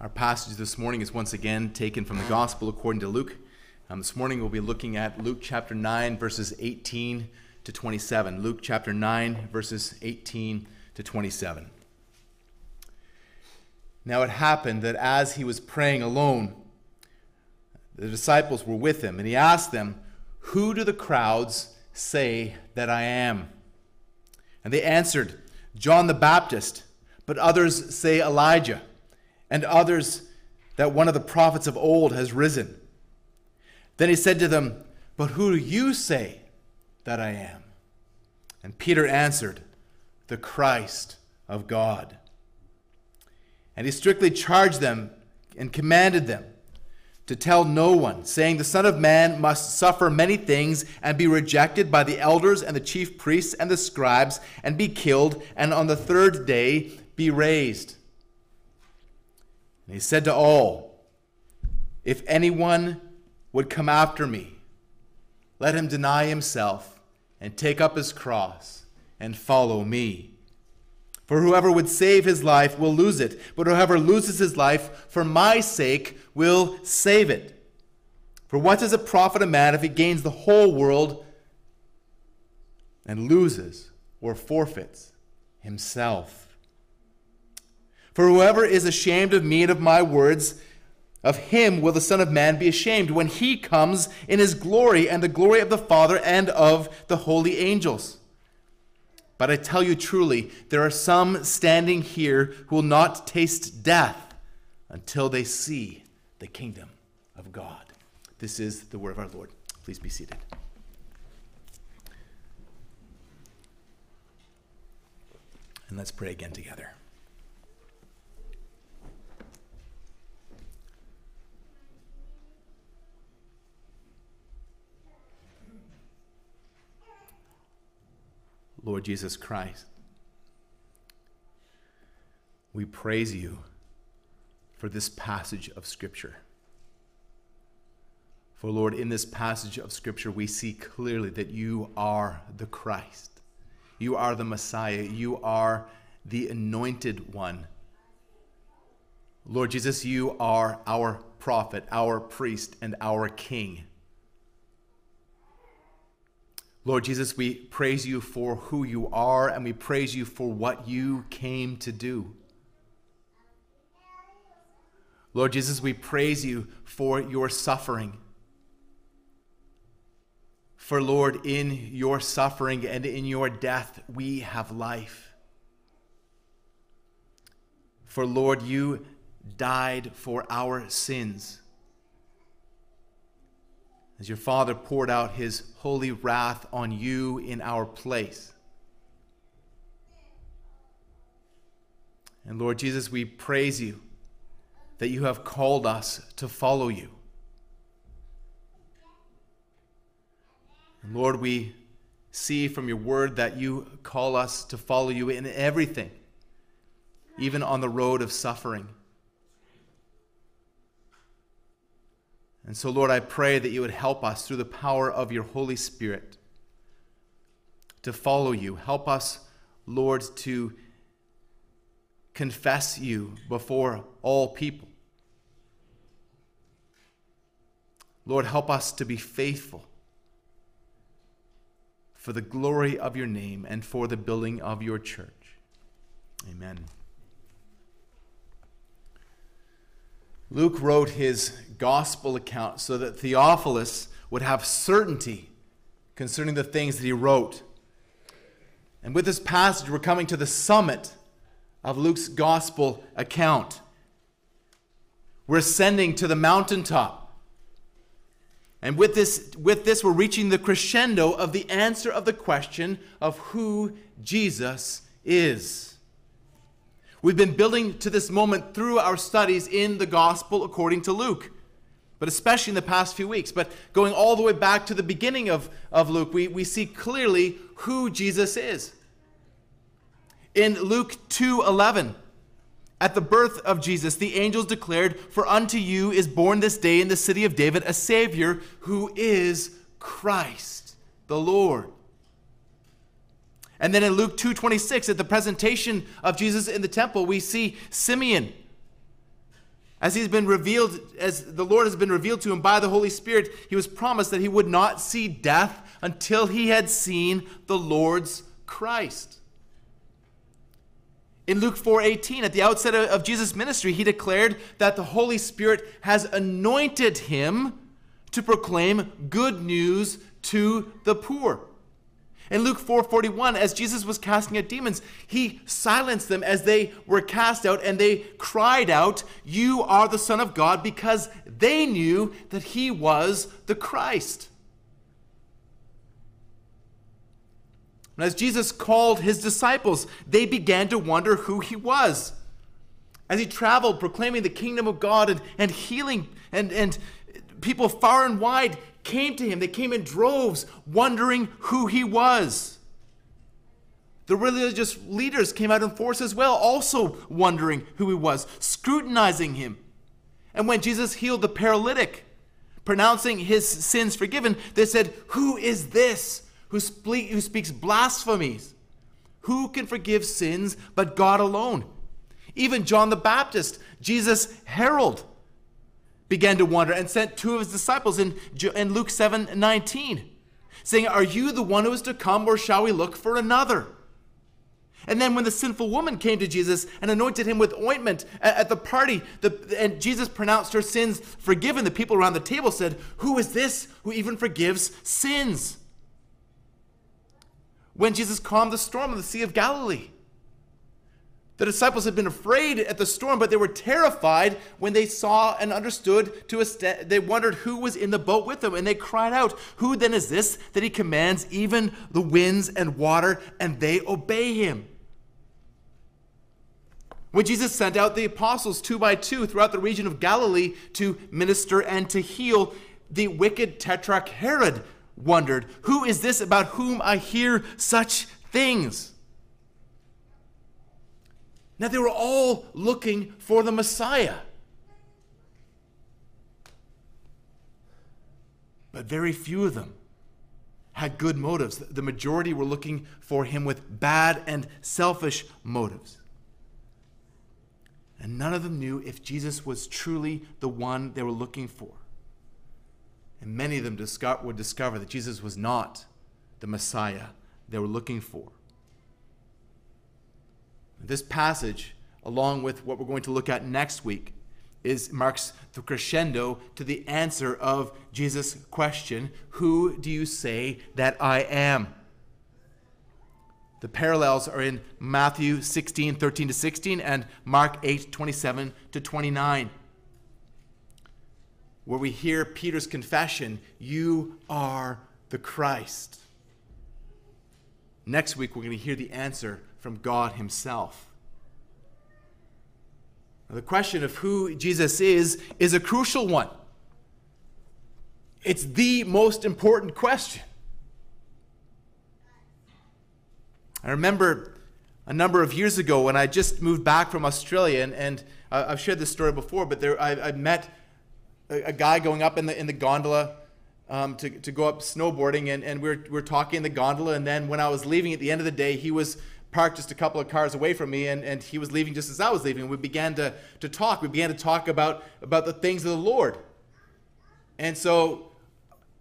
Our passage this morning is once again taken from the Gospel according to Luke. Um, this morning we'll be looking at Luke chapter 9, verses 18 to 27. Luke chapter 9, verses 18 to 27. Now it happened that as he was praying alone, the disciples were with him, and he asked them, Who do the crowds say that I am? And they answered, John the Baptist, but others say Elijah and others that one of the prophets of old has risen. Then he said to them, But who do you say that I am? And Peter answered, The Christ of God. And he strictly charged them and commanded them to tell no one, saying, The Son of Man must suffer many things and be rejected by the elders and the chief priests and the scribes and be killed, and on the third day be raised. And he said to all, If anyone would come after me, let him deny himself and take up his cross and follow me. For whoever would save his life will lose it, but whoever loses his life for my sake will save it. For what does it profit a man if he gains the whole world and loses or forfeits himself? For whoever is ashamed of me and of my words, of him will the Son of Man be ashamed when he comes in his glory and the glory of the Father and of the holy angels. But I tell you truly, there are some standing here who will not taste death until they see the kingdom of God. This is the word of our Lord. Please be seated. And let's pray again together. Lord Jesus Christ. We praise you for this passage of Scripture. For, Lord, in this passage of Scripture, we see clearly that you are the Christ. You are the Messiah. You are the anointed one. Lord Jesus, you are our prophet, our priest, and our king. Lord Jesus, we praise you for who you are and we praise you for what you came to do. Lord Jesus, we praise you for your suffering. For, Lord, in your suffering and in your death, we have life. For, Lord, you died for our sins as your Father poured out his holy wrath on you in our place. And Lord Jesus, we praise you that you have called us to follow you. And Lord, we see from your word that you call us to follow you in everything, even on the road of suffering. And so, Lord, I pray that you would help us through the power of your Holy Spirit to follow you. Help us, Lord, to confess you before all people. Lord, help us to be faithful for the glory of your name and for the building of your church. Amen. Luke wrote his gospel account so that Theophilus would have certainty concerning the things that he wrote. And with this passage, we're coming to the summit of Luke's gospel account. We're ascending to the mountaintop. And with this, with this, we're reaching the crescendo of the answer of the question of who Jesus is. We've been building to this moment through our studies in the gospel according to Luke, but especially in the past few weeks. But going all the way back to the beginning of, of Luke, we, we see clearly who Jesus is. In Luke 2:11, at the birth of Jesus, the angels declared, For unto you is born this day in the city of David a Savior who is Christ the Lord. And then in Luke 2:26 at the presentation of Jesus in the temple, we see Simeon As he's been revealed, as the Lord has been revealed to him by the Holy Spirit, he was promised that he would not see death until he had seen the Lord's Christ. In Luke 4:18, at the outset of Jesus' ministry, he declared that the Holy Spirit has anointed him to proclaim good news to the poor. In Luke 4:41, as Jesus was casting out demons, he silenced them as they were cast out and they cried out, "You are the Son of God," because they knew that he was the Christ. And as Jesus called his disciples, they began to wonder who he was. As he traveled proclaiming the kingdom of God and, and healing and, and people far and wide came to him. They came in droves, wondering who he was. The religious leaders came out in force as well, also wondering who he was, scrutinizing him. And when Jesus healed the paralytic, pronouncing his sins forgiven, they said, Who is this who, spe- who speaks blasphemies? Who can forgive sins but God alone? Even John the Baptist, Jesus' herald, began to wonder and sent two of his disciples in, in Luke 7 19, saying, Are you the one who is to come, or shall we look for another? And then when the sinful woman came to Jesus and anointed him with ointment at, the party, the, and Jesus pronounced her sins forgiven, the people around the table said, Who is this who even forgives sins? When Jesus calmed the storm of the Sea of Galilee, the disciples had been afraid at the storm, but they were terrified when they saw and understood to a st- they wondered who was in the boat with them, and they cried out, "Who then is this that he commands even the winds and water, and they obey him?" When Jesus sent out the apostles two by two throughout the region of Galilee to minister and to heal, the wicked tetrarch Herod wondered, "Who is this about whom I hear such things?" Now, they were all looking for the Messiah. But very few of them had good motives. The majority were looking for him with bad and selfish motives. And none of them knew if Jesus was truly the one they were looking for. And many of them would discover that Jesus was not the Messiah they were looking for. This passage, along with what we're going to look at next week, is marks the crescendo to the answer of Jesus' question, Who do you say that I am? The parallels are in Matthew 16, 13 to 16, and Mark 8, 27 to 29, where we hear Peter's confession, You are the Christ. Next week, we're going to hear the answer from God Himself. Now, the question of who Jesus is is a crucial one. It's the most important question. I remember a number of years ago when I just moved back from Australia, and, and I've shared this story before, but there I, I met a, a, guy going up in the, in the gondola um, to, to go up snowboarding, and, and we, were, we were talking in the gondola, and then when I was leaving at the end of the day, he was parked just a couple of cars away from me and, and he was leaving just as I was leaving. We began to, to talk. We began to talk about, about the things of the Lord. And so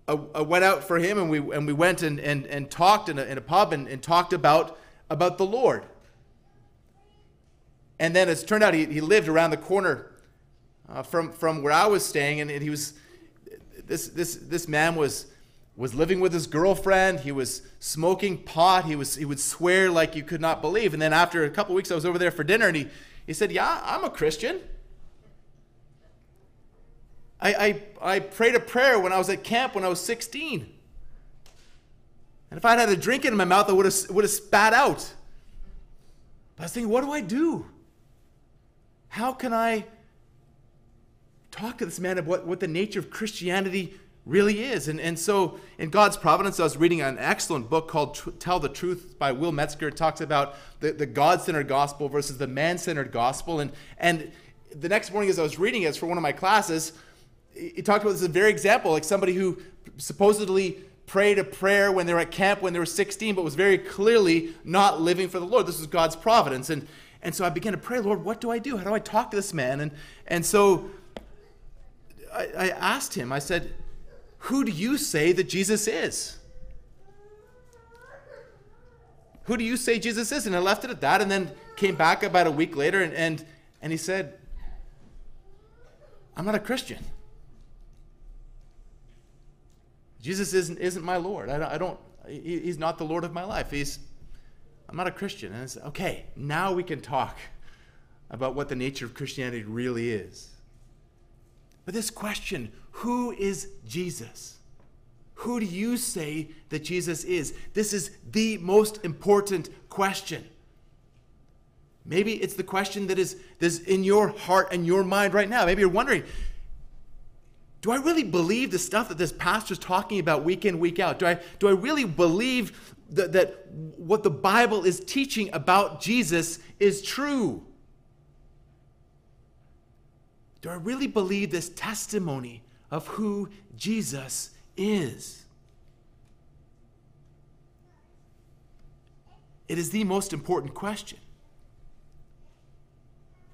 I, I went out for him and we, and we went and, and, and talked in a, in a pub and, and talked about, about the Lord. And then it turned out, he, he lived around the corner uh, from, from where I was staying. And, and he was, this, this, this man was, was living with his girlfriend. He was smoking pot. He, was, he would swear like you could not believe. And then after a couple weeks, I was over there for dinner and he, he said, Yeah, I'm a Christian. I, I, I prayed a prayer when I was at camp when I was 16. And if I'd had a drink in my mouth, I would have, would have spat out. But I was thinking, what do I do? How can I talk to this man about what, what the nature of Christianity really is. And, and so, in God's providence, I was reading an excellent book called Tell the Truth by Will Metzger. It talks about the, the God centered gospel versus the man centered gospel. And, and the next morning, as I was reading it for one of my classes, he talked about this very example like somebody who supposedly prayed a prayer when they were at camp when they were 16, but was very clearly not living for the Lord. This was God's providence. And, And so I began to pray, Lord, what do I do? How do I talk to this man? And, and so I, I asked him, I said, Who do you say that Jesus is? Who do you say Jesus is? And I left it at that and then came back about a week later and, and, and he said, I'm not a Christian. Jesus isn't, isn't my Lord. I don't, I don't he, he's not the Lord of my life. He's, I'm not a Christian. And okay, now we can talk about what the nature of Christianity really is. But this question, who is Jesus? Who do you say that Jesus is? This is the most important question. Maybe it's the question that is, that is in your heart and your mind right now. Maybe you're wondering, do I really believe the stuff that this pastor's talking about week in, week out? Do I, do I really believe that, that what the Bible is teaching about Jesus is true? Do I really believe this testimony of who Jesus is? It is the most important question.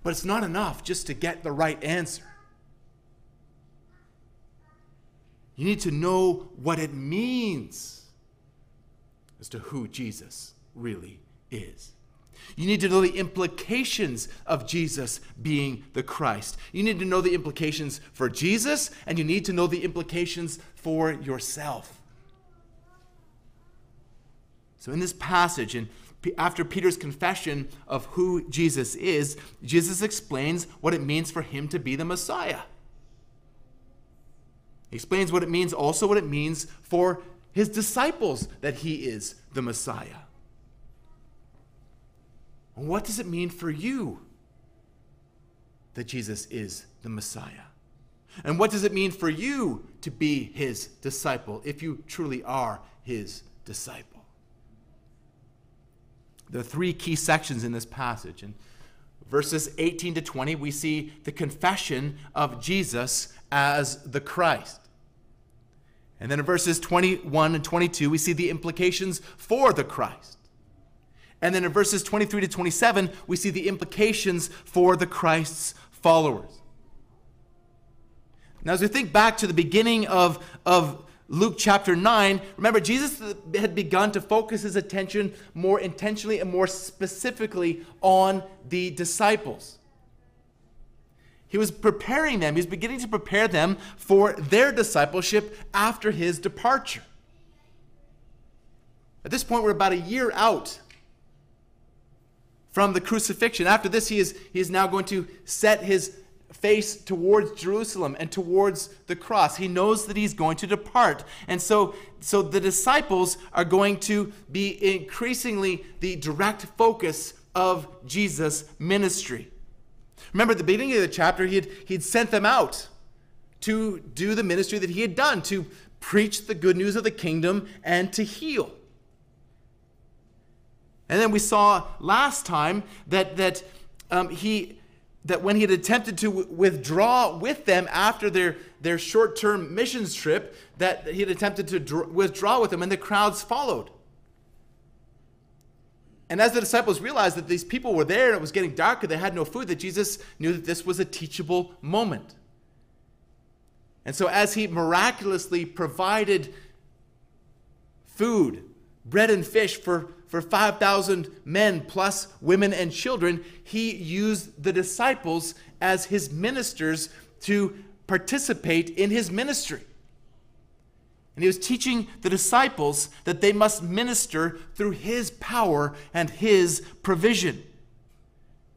But it's not enough just to get the right answer. You need to know what it means as to who Jesus really is. You need to know the implications of Jesus being the Christ. You need to know the implications for Jesus, and you need to know the implications for yourself. So, in this passage, and after Peter's confession of who Jesus is, Jesus explains what it means for him to be the Messiah. He explains what it means, also what it means for his disciples that he is the Messiah. What does it mean for you that Jesus is the Messiah? And what does it mean for you to be his disciple if you truly are his disciple? There are three key sections in this passage. In verses 18 to 20, we see the confession of Jesus as the Christ. And then in verses 21 and 22, we see the implications for the Christ. And then in verses 23 to 27, we see the implications for the Christ's followers. Now, as we think back to the beginning of, of Luke chapter 9, remember, Jesus had begun to focus his attention more intentionally and more specifically on the disciples. He was preparing them, he was beginning to prepare them for their discipleship after his departure. At this point, we're about a year out from the crucifixion. After this, he is, he is now going to set his face towards Jerusalem and towards the cross. He knows that he's going to depart. And so, so the disciples are going to be increasingly the direct focus of Jesus' ministry. Remember at the beginning of the chapter, he had, he'd sent them out to do the ministry that he had done, to preach the good news of the kingdom and to heal. And then we saw last time that, that um, he that when he had attempted to withdraw with them after their, their short-term missions trip, that he had attempted to withdraw with them, and the crowds followed. And as the disciples realized that these people were there and it was getting darker, they had no food, that Jesus knew that this was a teachable moment. And so, as he miraculously provided food, bread and fish for, for 5,000 men plus women and children, he used the disciples as his ministers to participate in his ministry. And he was teaching the disciples that they must minister through his power and his provision.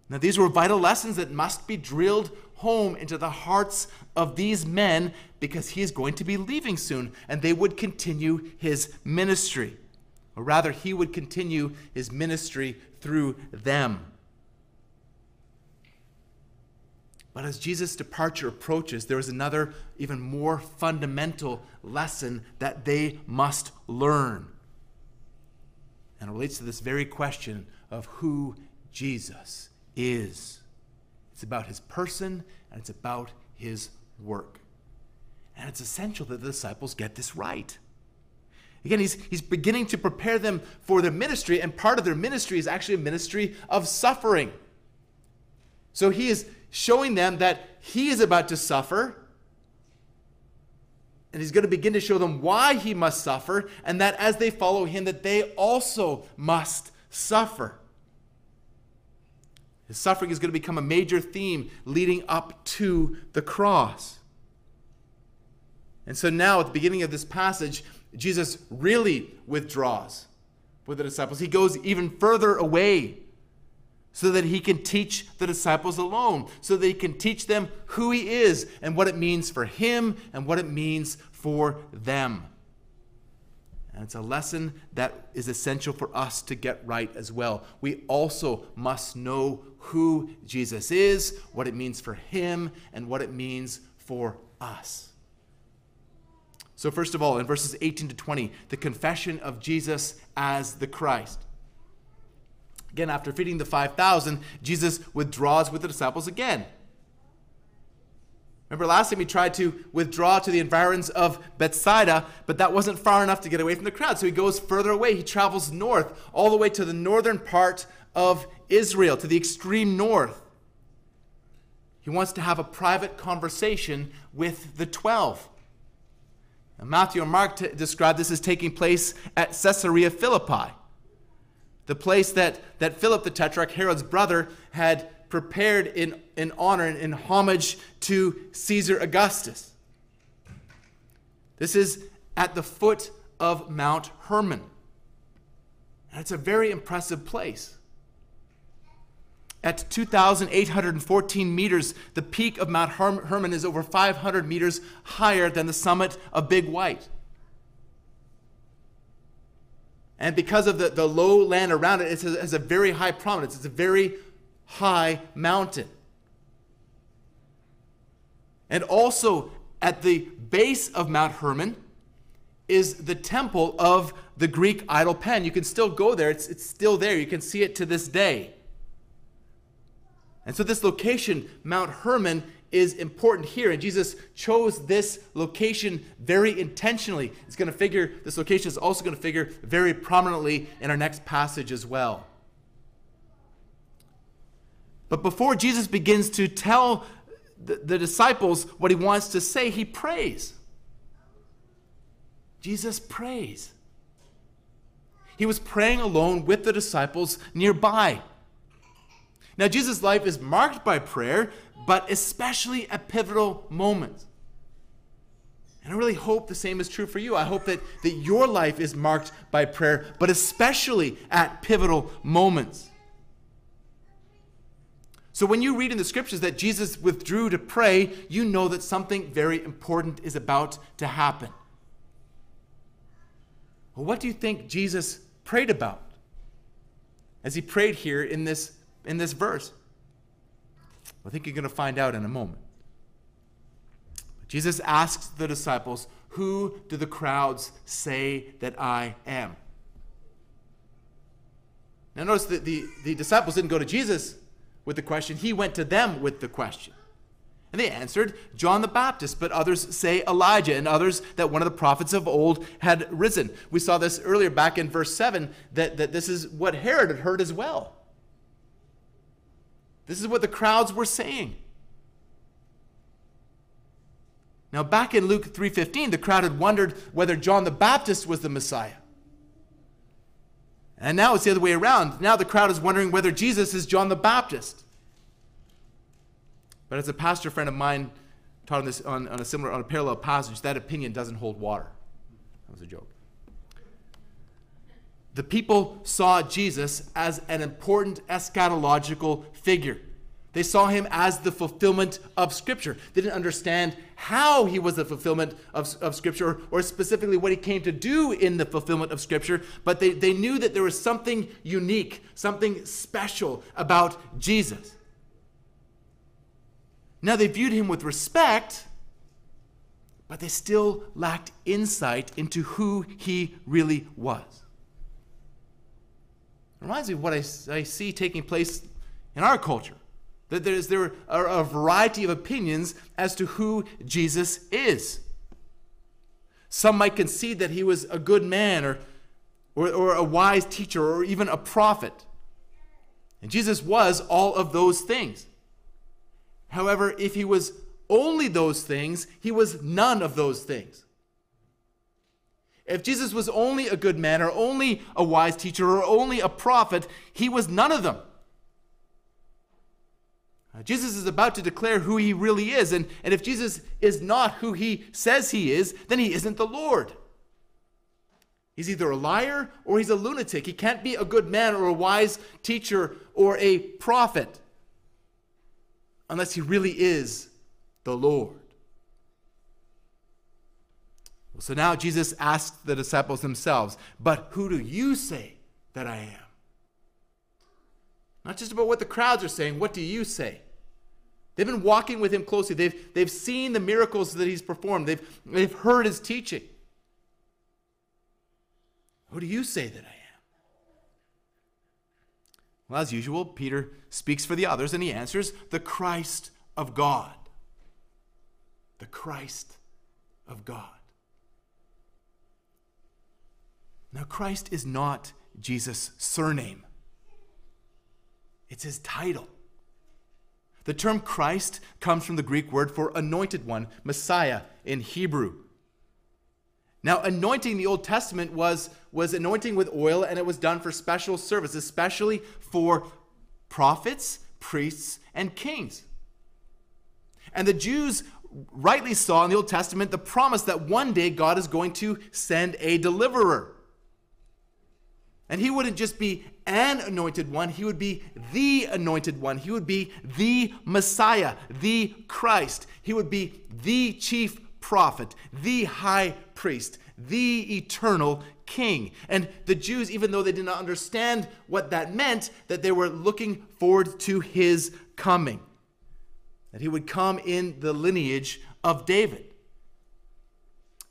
Now, these were vital lessons that must be drilled home into the hearts of these men because he is going to be leaving soon and they would continue his ministry. Or rather, he would continue his ministry through them. But as Jesus' departure approaches, there is another, even more fundamental lesson that they must learn. And it relates to this very question of who Jesus is. It's about his person and it's about his work. And it's essential that the disciples get this right. Again, he's, he's beginning to prepare them for their ministry, and part of their ministry is actually a ministry of suffering. So he is showing them that he is about to suffer. And he's going to begin to show them why he must suffer, and that as they follow him, that they also must suffer. His suffering is going to become a major theme leading up to the cross. And so now, at the beginning of this passage, Jesus really withdraws with the disciples. He goes even further away so that he can teach the disciples alone, so that he can teach them who he is and what it means for him and what it means for them. And it's a lesson that is essential for us to get right as well. We also must know who Jesus is, what it means for him, and what it means for us. So, first of all, in verses 18 to 20, the confession of Jesus as the Christ. Again, after feeding the 5,000, Jesus withdraws with the disciples again. Remember last time he tried to withdraw to the environs of Bethsaida, but that wasn't far enough to get away from the crowd. So he goes further away. He travels north, all the way to the northern part of Israel, to the extreme north. He wants to have a private conversation with the 12. Matthew and Mark t- describe this as taking place at Caesarea Philippi, the place that, that Philip the Tetrarch, Herod's brother, had prepared in, in honor and in homage to Caesar Augustus. This is at the foot of Mount Hermon. And it's a very impressive place. At 2,814 meters, the peak of Mount Hermon is over 500 meters higher than the summit of Big White. And because of the, the low land around it, it has a very high prominence. It's a very high mountain. And also at the base of Mount Hermon is the temple of the Greek idol Pan. You can still go there, it's, it's still there. You can see it to this day. And so, this location, Mount Hermon, is important here. And Jesus chose this location very intentionally. It's going to figure, this location is also going to figure very prominently in our next passage as well. But before Jesus begins to tell the, the disciples what he wants to say, he prays. Jesus prays. He was praying alone with the disciples nearby. Now, Jesus' life is marked by prayer, but especially at pivotal moments. And I really hope the same is true for you. I hope that, that your life is marked by prayer, but especially at pivotal moments. So when you read in the scriptures that Jesus withdrew to pray, you know that something very important is about to happen. Well, what do you think Jesus prayed about as he prayed here in this, in this verse? I think you're going to find out in a moment. Jesus asks the disciples, Who do the crowds say that I am? Now, notice that the, the disciples didn't go to Jesus with the question, he went to them with the question. And they answered, John the Baptist, but others say Elijah, and others that one of the prophets of old had risen. We saw this earlier back in verse 7 that, that this is what Herod had heard as well. This is what the crowds were saying. Now back in Luke 3:15 the crowd had wondered whether John the Baptist was the Messiah. And now it's the other way around. Now the crowd is wondering whether Jesus is John the Baptist. But as a pastor friend of mine taught on this on, on a similar on a parallel passage, that opinion doesn't hold water. That was a joke. The people saw Jesus as an important eschatological figure. They saw him as the fulfillment of Scripture. They didn't understand how he was the fulfillment of, of Scripture or or, specifically what he came to do in the fulfillment of Scripture, but they, they knew that there was something unique, something special about Jesus. Now they viewed him with respect, but they still lacked insight into who he really was. It reminds me of what I, I see taking place in our culture. That there's, there are a variety of opinions as to who Jesus is. Some might concede that he was a good man or, or, or a wise teacher or even a prophet. And Jesus was all of those things. However, if he was only those things, he was none of those things. If Jesus was only a good man, or only a wise teacher, or only a prophet, he was none of them. Uh, Jesus is about to declare who he really is, and, and if Jesus is not who he says he is, then he isn't the Lord. He's either a liar or he's a lunatic. He can't be a good man or a wise teacher or a prophet unless he really is the Lord. So now Jesus asks the disciples themselves, But who do you say that I am? Not just about what the crowds are saying, what do you say? They've been walking with him closely. They've, they've seen the miracles that he's performed. They've, they've heard his teaching. Who do you say that I am? Well, as usual, Peter speaks for the others and he answers, the Christ of God. The Christ of God. Now, Christ is not Jesus' surname, it's his title. The term Christ comes from the Greek word for anointed one, Messiah in Hebrew. Now, anointing the Old Testament was, was anointing with oil, and it was done for special service, especially for prophets, priests, and kings. And the Jews rightly saw in the Old Testament the promise that one day God is going to send a deliverer. And he wouldn't just be an anointed one, he would be the anointed one. He would be the Messiah, the Christ. He would be the chief prophet, the high priest, the eternal king. And the Jews, even though they did not understand what that meant, that they were looking forward to his coming, that he would come in the lineage of David.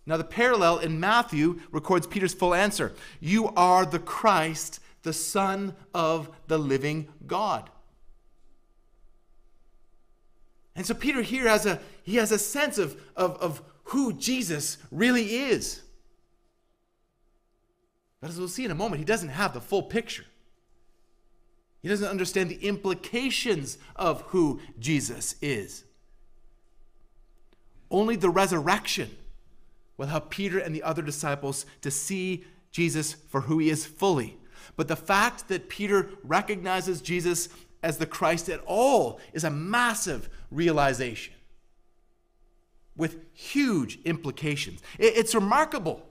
Now, the parallel in Matthew records Peter's full answer You are the Christ, the Son of the living God. And so Peter here has a he has a sense of, of, of who Jesus really is. But as we'll see in a moment, he doesn't have the full picture. He doesn't understand the implications of who Jesus is. Only the resurrection will help Peter and the other disciples to see Jesus for who he is fully. But the fact that Peter recognizes Jesus as the Christ at all is a massive realization with huge implications. It's remarkable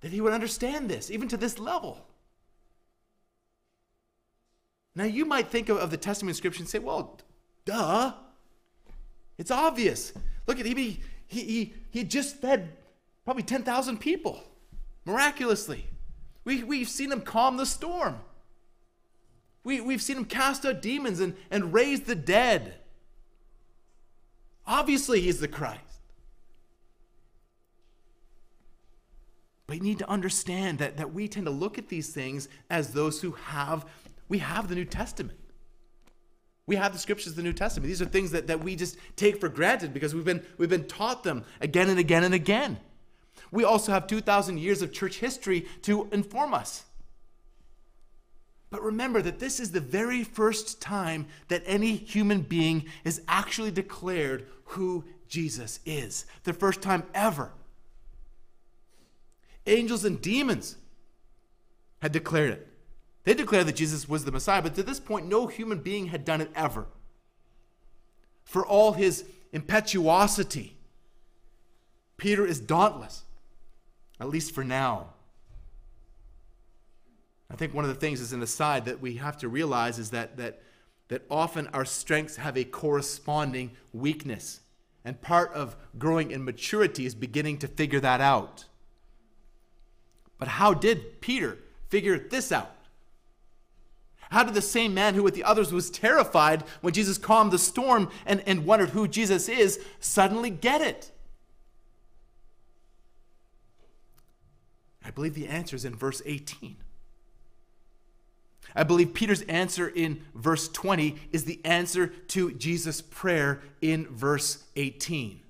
that he would understand this, even to this level. Now, you might think of, the Testament scripture and say, well, duh. It's obvious. Look at him. He, he, he, he just fed probably 10,000 people miraculously. We, we've seen him calm the storm. We, we've seen him cast out demons and, and raise the dead. Obviously, he's the Christ. But you need to understand that, that we tend to look at these things as those who have, we have the New Testament. We have the scriptures the New Testament. These are things that, that we just take for granted because we've been, we've been taught them again and again and again. We also have 2,000 years of church history to inform us. But remember that this is the very first time that any human being is actually declared who Jesus is. The first time ever. Angels and demons had declared it. They declared that Jesus was the Messiah, but to this point, no human being had done it ever. For all his impetuosity, Peter is dauntless, at least for now. I think one of the things, as an aside, that we have to realize is that, that, that often our strengths have a corresponding weakness. And part of growing in maturity is beginning to figure that out. But how did Peter figure this out? How did the same man who with the others was terrified when Jesus calmed the storm and, and wondered who Jesus is suddenly get it? I believe the answer is in verse 18. I believe Peter's answer in verse 20 is the answer to Jesus' prayer in verse 18.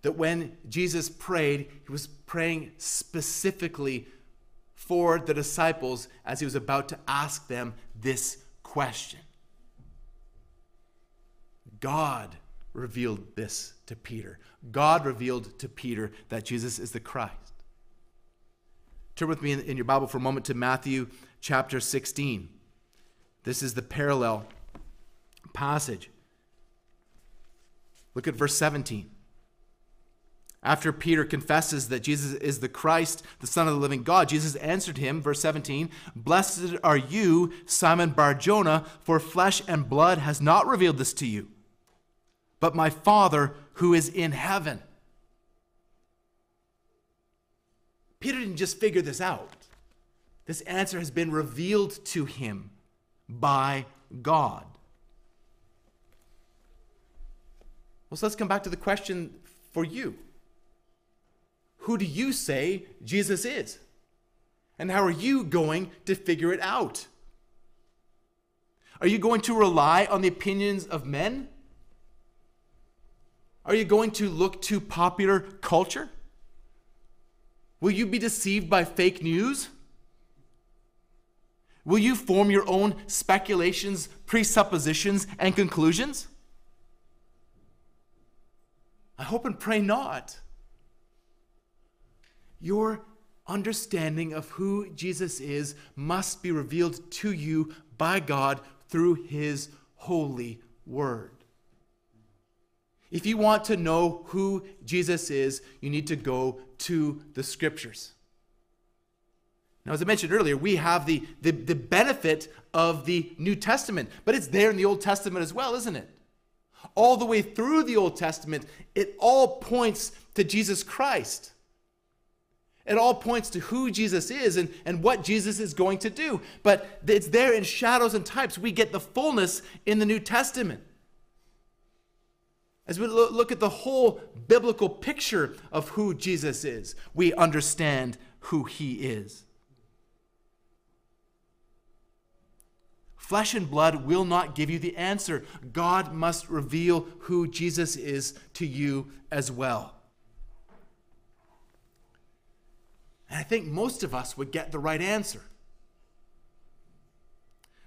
That when Jesus prayed, he was praying specifically for the disciples as he was about to ask them this question. God revealed this to Peter. God revealed to Peter that Jesus is the Christ. Turn with me in, in, your Bible for a moment to Matthew chapter 16. This is the parallel passage. Look at verse 17. After Peter confesses that Jesus is the Christ, the Son of the living God, Jesus answered him, verse 17, Blessed are you, Simon Barjona, for flesh and blood has not revealed this to you, but my Father who is in heaven. Peter didn't just figure this out. This answer has been revealed to him by God. Well, so let's come back to the question for you who do you say Jesus is? And how are you going to figure it out? Are you going to rely on the opinions of men? Are you going to look to popular culture? Will you be deceived by fake news? Will you form your own speculations, presuppositions, and conclusions? I hope and pray not. Your understanding of who Jesus is must be revealed to you by God through His holy word. If you want to know who Jesus is, you need to go to the scriptures. Now, as I mentioned earlier, we have the, the, the benefit of the New Testament, but it's there in the Old Testament as well, isn't it? All the way through the Old Testament, it all points to Jesus Christ. It all points to who Jesus is and, and what Jesus is going to do. But it's there in shadows and types. We get the fullness in the New Testament. As we look at the whole biblical picture of who Jesus is, we understand who he is. Flesh and blood will not give you the answer. God must reveal who Jesus is to you as well. And I think most of us would get the right answer.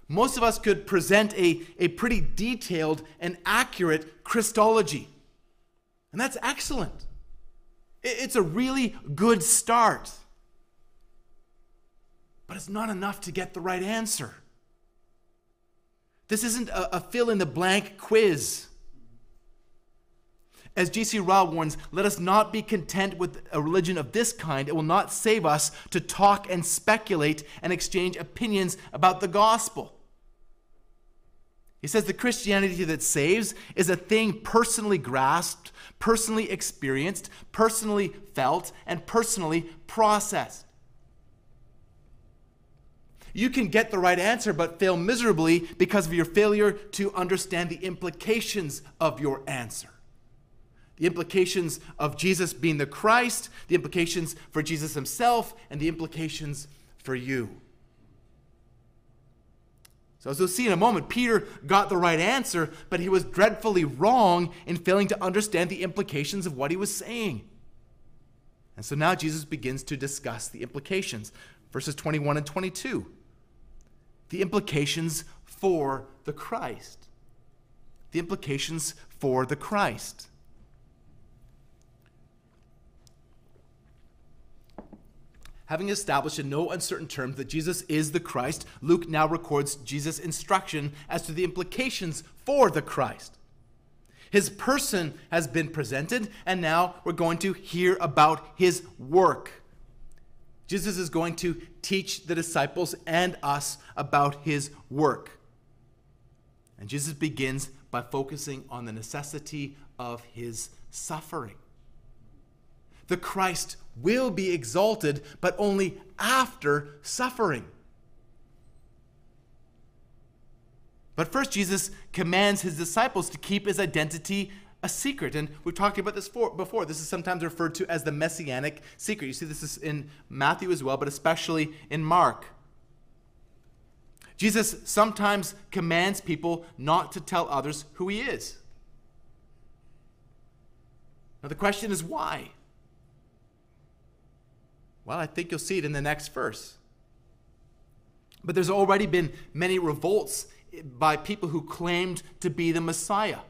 Most of us could present a, a pretty detailed and accurate Christology. And that's excellent. It's a really good start. But it's not enough to get the right answer. This isn't a, a fill in the blank quiz. As J.C. Ryle warns, let us not be content with a religion of this kind. It will not save us to talk and speculate and exchange opinions about the gospel. He says the Christianity that saves is a thing personally grasped, personally experienced, personally felt, and personally processed. You can get the right answer but fail miserably because of your failure to understand the implications of your answer the implications of Jesus being the Christ, the implications for Jesus himself, and the implications for you. So, as we'll see in a moment, Peter got the right answer, but he was dreadfully wrong in failing to understand the implications of what he was saying. And so now Jesus begins to discuss the implications. Verses 21 and 22. The implications for the Christ. The implications for the Christ. Having established in no uncertain terms that Jesus is the Christ, Luke now records Jesus' instruction as to the implications for the Christ. His person has been presented, and now we're going to hear about his work. Jesus is going to teach the disciples and us about his work. And Jesus begins by focusing on the necessity of his suffering. The Christ will be exalted, but only after suffering. But first, Jesus commands his disciples to keep his identity a secret. And we've talked about this before. This is sometimes referred to as the messianic secret. You see, this is in Matthew as well, but especially in Mark. Jesus sometimes commands people not to tell others who he is. Now, the question is why? Well, I think you'll see it in the next verse. But there's already been many revolts by people who claimed to be the Messiah.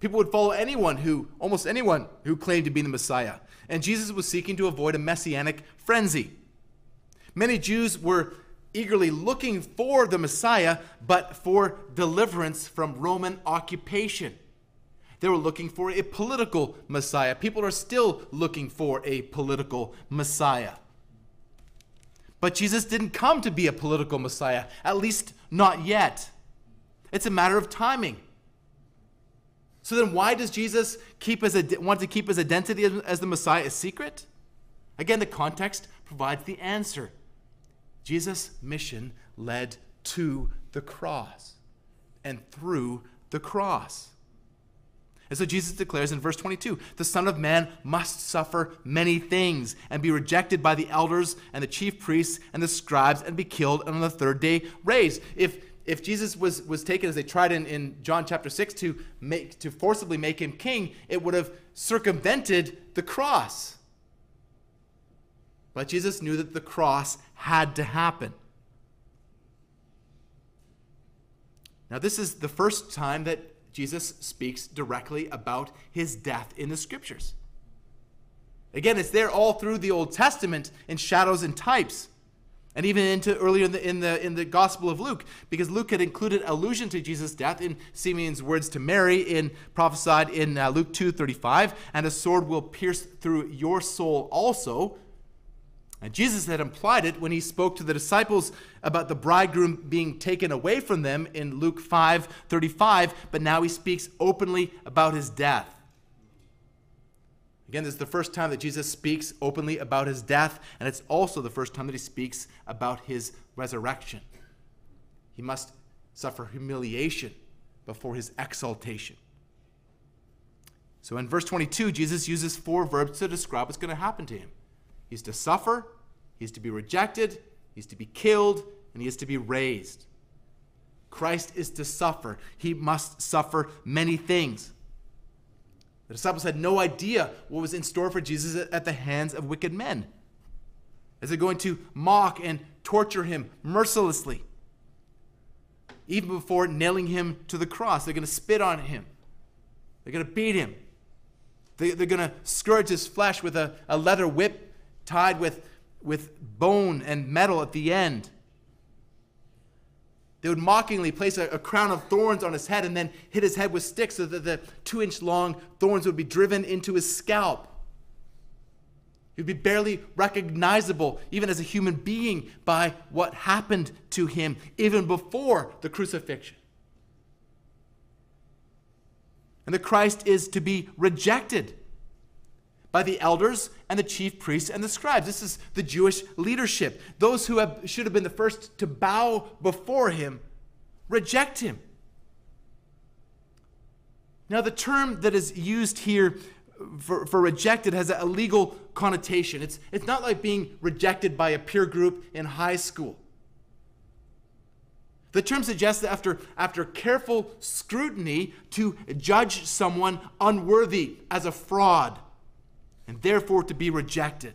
People would follow anyone who, almost anyone who claimed to be the Messiah. And Jesus was seeking to avoid a messianic frenzy. Many Jews were eagerly looking for the Messiah, but for deliverance from Roman occupation. They were looking for a political Messiah. People are still looking for a political Messiah. But Jesus didn't come to be a political Messiah, at least not yet. It's a matter of timing. So then, why does Jesus keep his, want to keep his identity as the Messiah a secret? Again, the context provides the answer. Jesus' mission led to the cross and through the cross. And so Jesus declares in verse 22 the Son of Man must suffer many things and be rejected by the elders and the chief priests and the scribes and be killed and on the third day raised. If, if Jesus was, was taken as they tried in, in John chapter 6 to, make, to forcibly make him king, it would have circumvented the cross. But Jesus knew that the cross had to happen. Now, this is the first time that Jesus speaks directly about his death in the scriptures. Again, it's there all through the Old Testament in shadows and types. And even into earlier in the, in the, in the Gospel of Luke, because Luke had included allusion to Jesus' death in Simeon's words to Mary, in prophesied in uh, Luke 2:35, and a sword will pierce through your soul also, and Jesus had implied it when he spoke to the disciples about the bridegroom being taken away from them in Luke 5 35, but now he speaks openly about his death. Again, this is the first time that Jesus speaks openly about his death, and it's also the first time that he speaks about his resurrection. He must suffer humiliation before his exaltation. So in verse 22, Jesus uses four verbs to describe what's going to happen to him. He's to suffer, he's to be rejected, he's to be killed, and he is to be raised. Christ is to suffer. He must suffer many things. The disciples had no idea what was in store for Jesus at the hands of wicked men. As they're going to mock and torture him mercilessly. Even before nailing him to the cross, they're going to spit on him. They're going to beat him. They, are going to scourge his flesh with a, a leather whip tied with, with bone and metal at the end. They would mockingly place a, a, crown of thorns on his head and then hit his head with sticks so that the two inch long thorns would be driven into his scalp. He would be barely recognizable, even as a human being, by what happened to him even before the crucifixion. And the Christ is to be rejected by the elders and the chief priests and the scribes. This is the Jewish leadership. Those who have, should have been the first to bow before him reject him. Now, the term that is used here for, for rejected has a legal connotation. It's, it's not like being rejected by a peer group in high school. The term suggests that after, after careful scrutiny, to judge someone unworthy as a fraud and therefore to be rejected.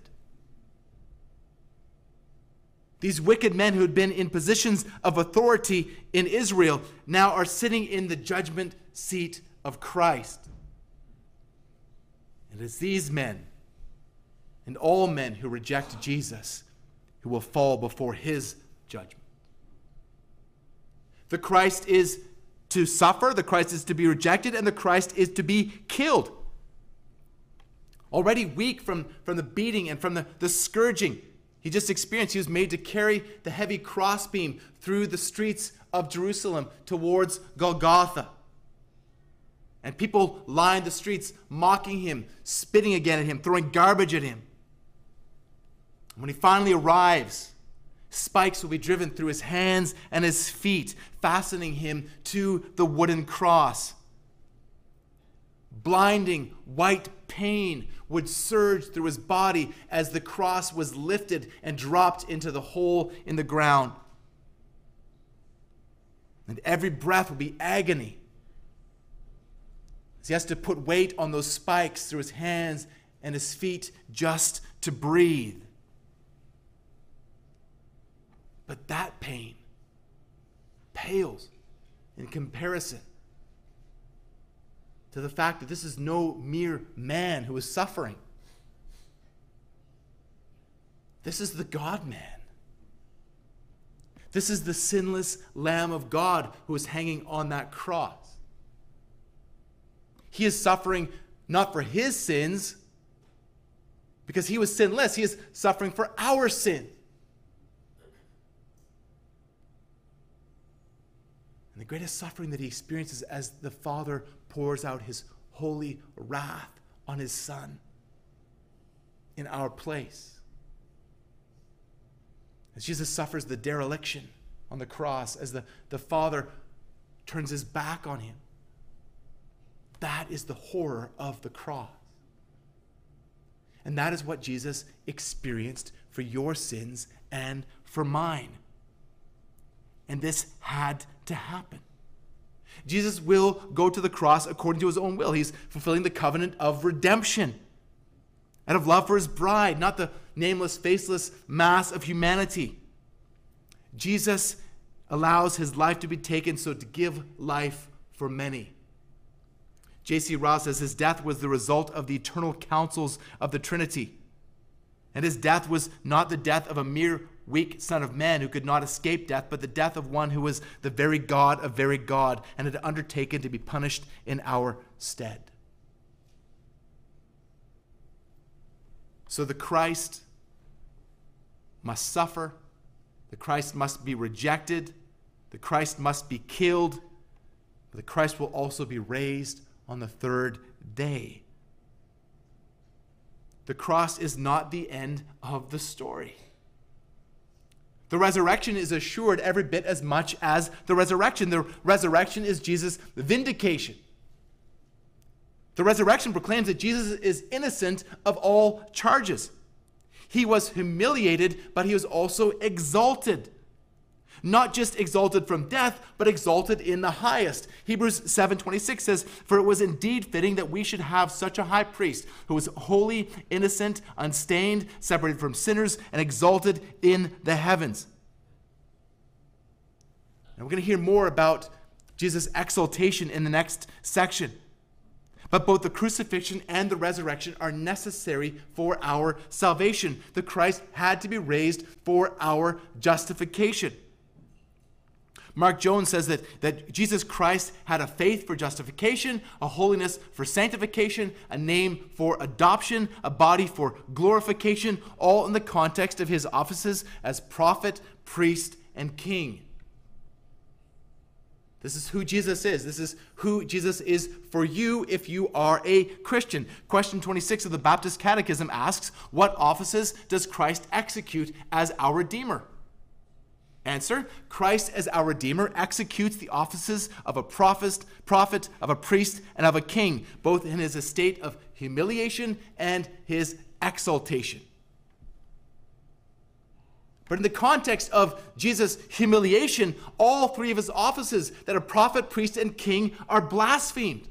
These wicked men who had been in positions of authority in Israel now are sitting in the judgment seat of Christ. And it's these men and all men who reject Jesus who will fall before his judgment. The Christ is to suffer, the Christ is to be rejected, and the Christ is to be killed. Already weak from, from the beating and from the, the scourging he just experienced, he was made to carry the heavy crossbeam through the streets of Jerusalem towards Golgotha. And people lined the streets mocking him, spitting again at him, throwing garbage at him. When he finally arrives, spikes will be driven through his hands and his feet, fastening him to the wooden cross. Blinding white pain would surge through his body as the cross was lifted and dropped into the hole in the ground. And every breath would be agony. He has to put weight on those spikes through his hands and his feet just to breathe. But that pain pales in comparison to the fact that this is no mere man who is suffering. This is the God man. This is the sinless Lamb of God who is hanging on that cross. He is suffering not for his sins, because he was sinless, he is suffering for our sin. And the greatest suffering that he experiences as the Father pours out his holy wrath on his Son in our place. As Jesus suffers the dereliction on the cross, as the, the Father turns his back on him. That is the horror of the cross. And that is what Jesus experienced for your sins and for mine. And this had to happen. Jesus will go to the cross according to his own will. He's fulfilling the covenant of redemption out of love for his bride, not the nameless, faceless mass of humanity. Jesus allows his life to be taken so to give life for many. J.C. Ryle says his death was the result of the eternal counsels of the Trinity. And his death was not the death of a mere weak son of man who could not escape death, but the death of one who was the very God of very God and had undertaken to be punished in our stead. So the Christ must suffer, the Christ must be rejected, the Christ must be killed, but the Christ will also be raised on the third day. The cross is not the end of the story. The resurrection is assured every bit as much as the resurrection. The resurrection is Jesus' vindication. The resurrection proclaims that Jesus is innocent of all charges. He was humiliated, but he was also exalted not just exalted from death, but exalted in the highest. Hebrews 7:26 says, "For it was indeed fitting that we should have such a high priest who was holy, innocent, unstained, separated from sinners, and exalted in the heavens." And we're going to hear more about Jesus' exaltation in the next section. But both the crucifixion and the resurrection are necessary for our salvation. The Christ had to be raised for our justification. Mark Jones says that, that Jesus Christ had a faith for justification, a holiness for sanctification, a name for adoption, a body for glorification, all in the context of his offices as prophet, priest, and king. This is who Jesus is. This is who Jesus is for you if you are a Christian. Question 26 of the Baptist Catechism asks What offices does Christ execute as our Redeemer? Answer Christ, as our Redeemer, executes the offices of a prophet, prophet, of a priest, and of a king, both in his estate of humiliation and his exaltation. But in the context of Jesus' humiliation, all three of his offices, that a prophet, priest, and king, are blasphemed.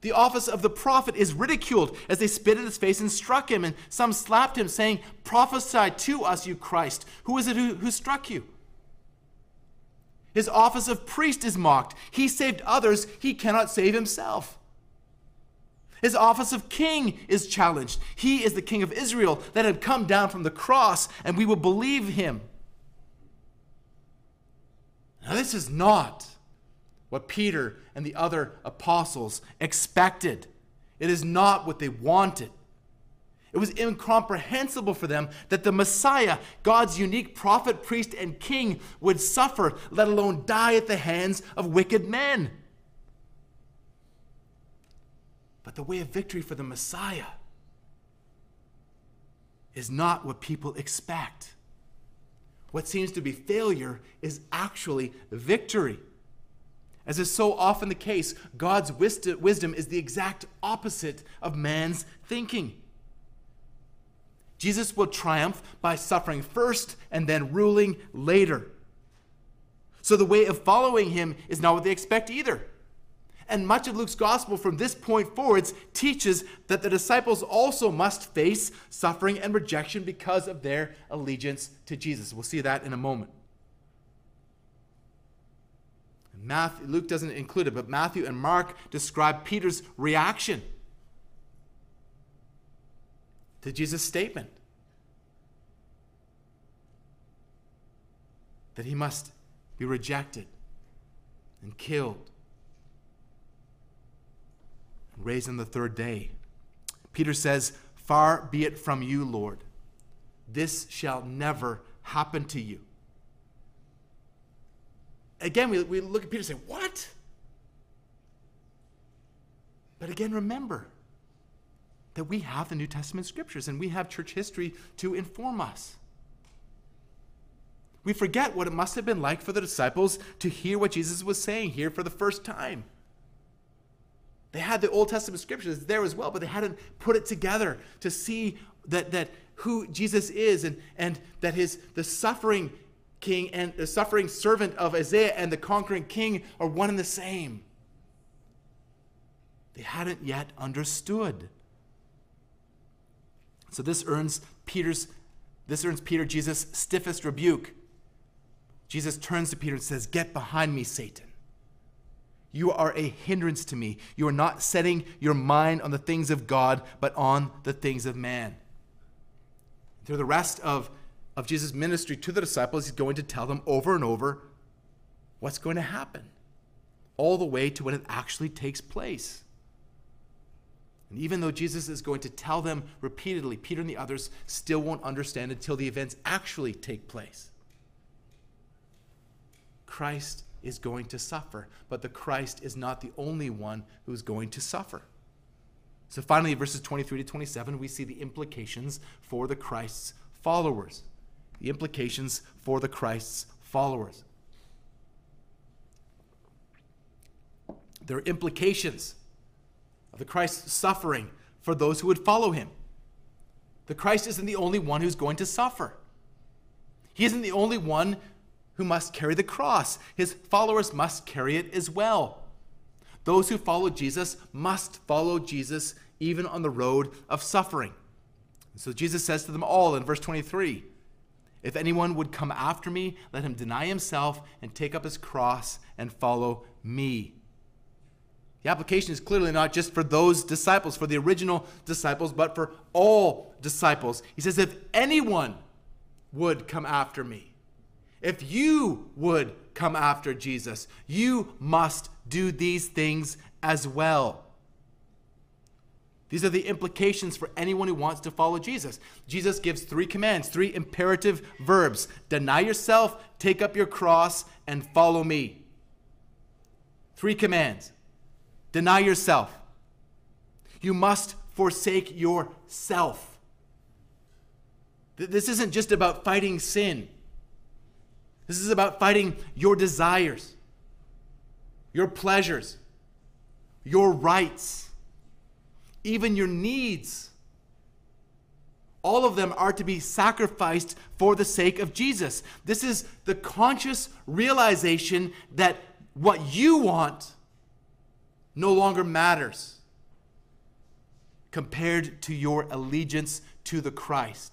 The office of the prophet is ridiculed as they spit in his face and struck him, and some slapped him, saying, Prophesy to us, you Christ. Who is it who, who struck you? His office of priest is mocked. He saved others, he cannot save himself. His office of king is challenged. He is the king of Israel that had come down from the cross, and we will believe him. Now, this is not what Peter and the other apostles expected. It is not what they wanted. It was incomprehensible for them that the Messiah, God's unique prophet, priest, and king, would suffer, let alone die at the hands of wicked men. But the way of victory for the Messiah is not what people expect. What seems to be failure is actually victory. As is so often the case, God's wisdom is the exact opposite of man's thinking. Jesus will triumph by suffering first and then ruling later. So the way of following him is not what they expect either. And much of Luke's gospel from this point forwards teaches that the disciples also must face suffering and rejection because of their allegiance to Jesus. We'll see that in a moment. Matthew, Luke doesn't include it, but Matthew and Mark describe Peter's reaction to Jesus' statement that he must be rejected and killed and raised on the third day. Peter says, Far be it from you, Lord. This shall never happen to you. Again, we, we look at Peter and say, What? But again, remember that we have the New Testament scriptures and we have church history to inform us. We forget what it must have been like for the disciples to hear what Jesus was saying here for the first time. They had the Old Testament scriptures there as well, but they hadn't put it together to see that, that who Jesus is and, and that his the suffering king and the suffering servant of Isaiah and the conquering king are one and the same. They hadn't yet understood. So this earns Peter's this earns Peter Jesus' stiffest rebuke. Jesus turns to Peter and says, Get behind me, Satan. You are a hindrance to me. You are not setting your mind on the things of God, but on the things of man. Through the rest of, of Jesus' ministry to the disciples, he's going to tell them over and over what's going to happen, all the way to when it actually takes place. And even though Jesus is going to tell them repeatedly, Peter and the others still won't understand until the events actually take place. Christ is going to suffer, but the Christ is not the only one who's going to suffer. So finally, verses 23 to 27, we see the implications for the Christ's followers. The implications for the Christ's followers. There are implications of the Christ's suffering for those who would follow him. The Christ isn't the only one who's going to suffer. He isn't the only one who must carry the cross. His followers must carry it as well. Those who follow Jesus must follow Jesus even on the road of suffering. So Jesus says to them all in verse 23 If anyone would come after me, let him deny himself and take up his cross and follow me. The application is clearly not just for those disciples, for the original disciples, but for all disciples. He says, If anyone would come after me, if you would come after Jesus, you must do these things as well. These are the implications for anyone who wants to follow Jesus. Jesus gives three commands, three imperative verbs deny yourself, take up your cross, and follow me. Three commands. Deny yourself. You must forsake yourself. This isn't just about fighting sin. This is about fighting your desires, your pleasures, your rights, even your needs. All of them are to be sacrificed for the sake of Jesus. This is the conscious realization that what you want no longer matters compared to your allegiance to the Christ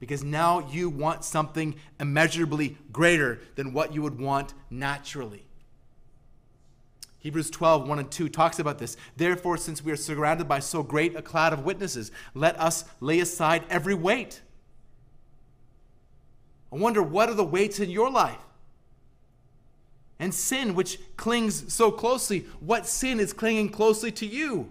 because now you want something immeasurably greater than what you would want naturally. Hebrews 12, 1 and 2 talks about this. Therefore, since we are surrounded by so great a cloud of witnesses, let us lay aside every weight. I wonder what are the weights in your life? And sin, which clings so closely, what sin is clinging closely to you?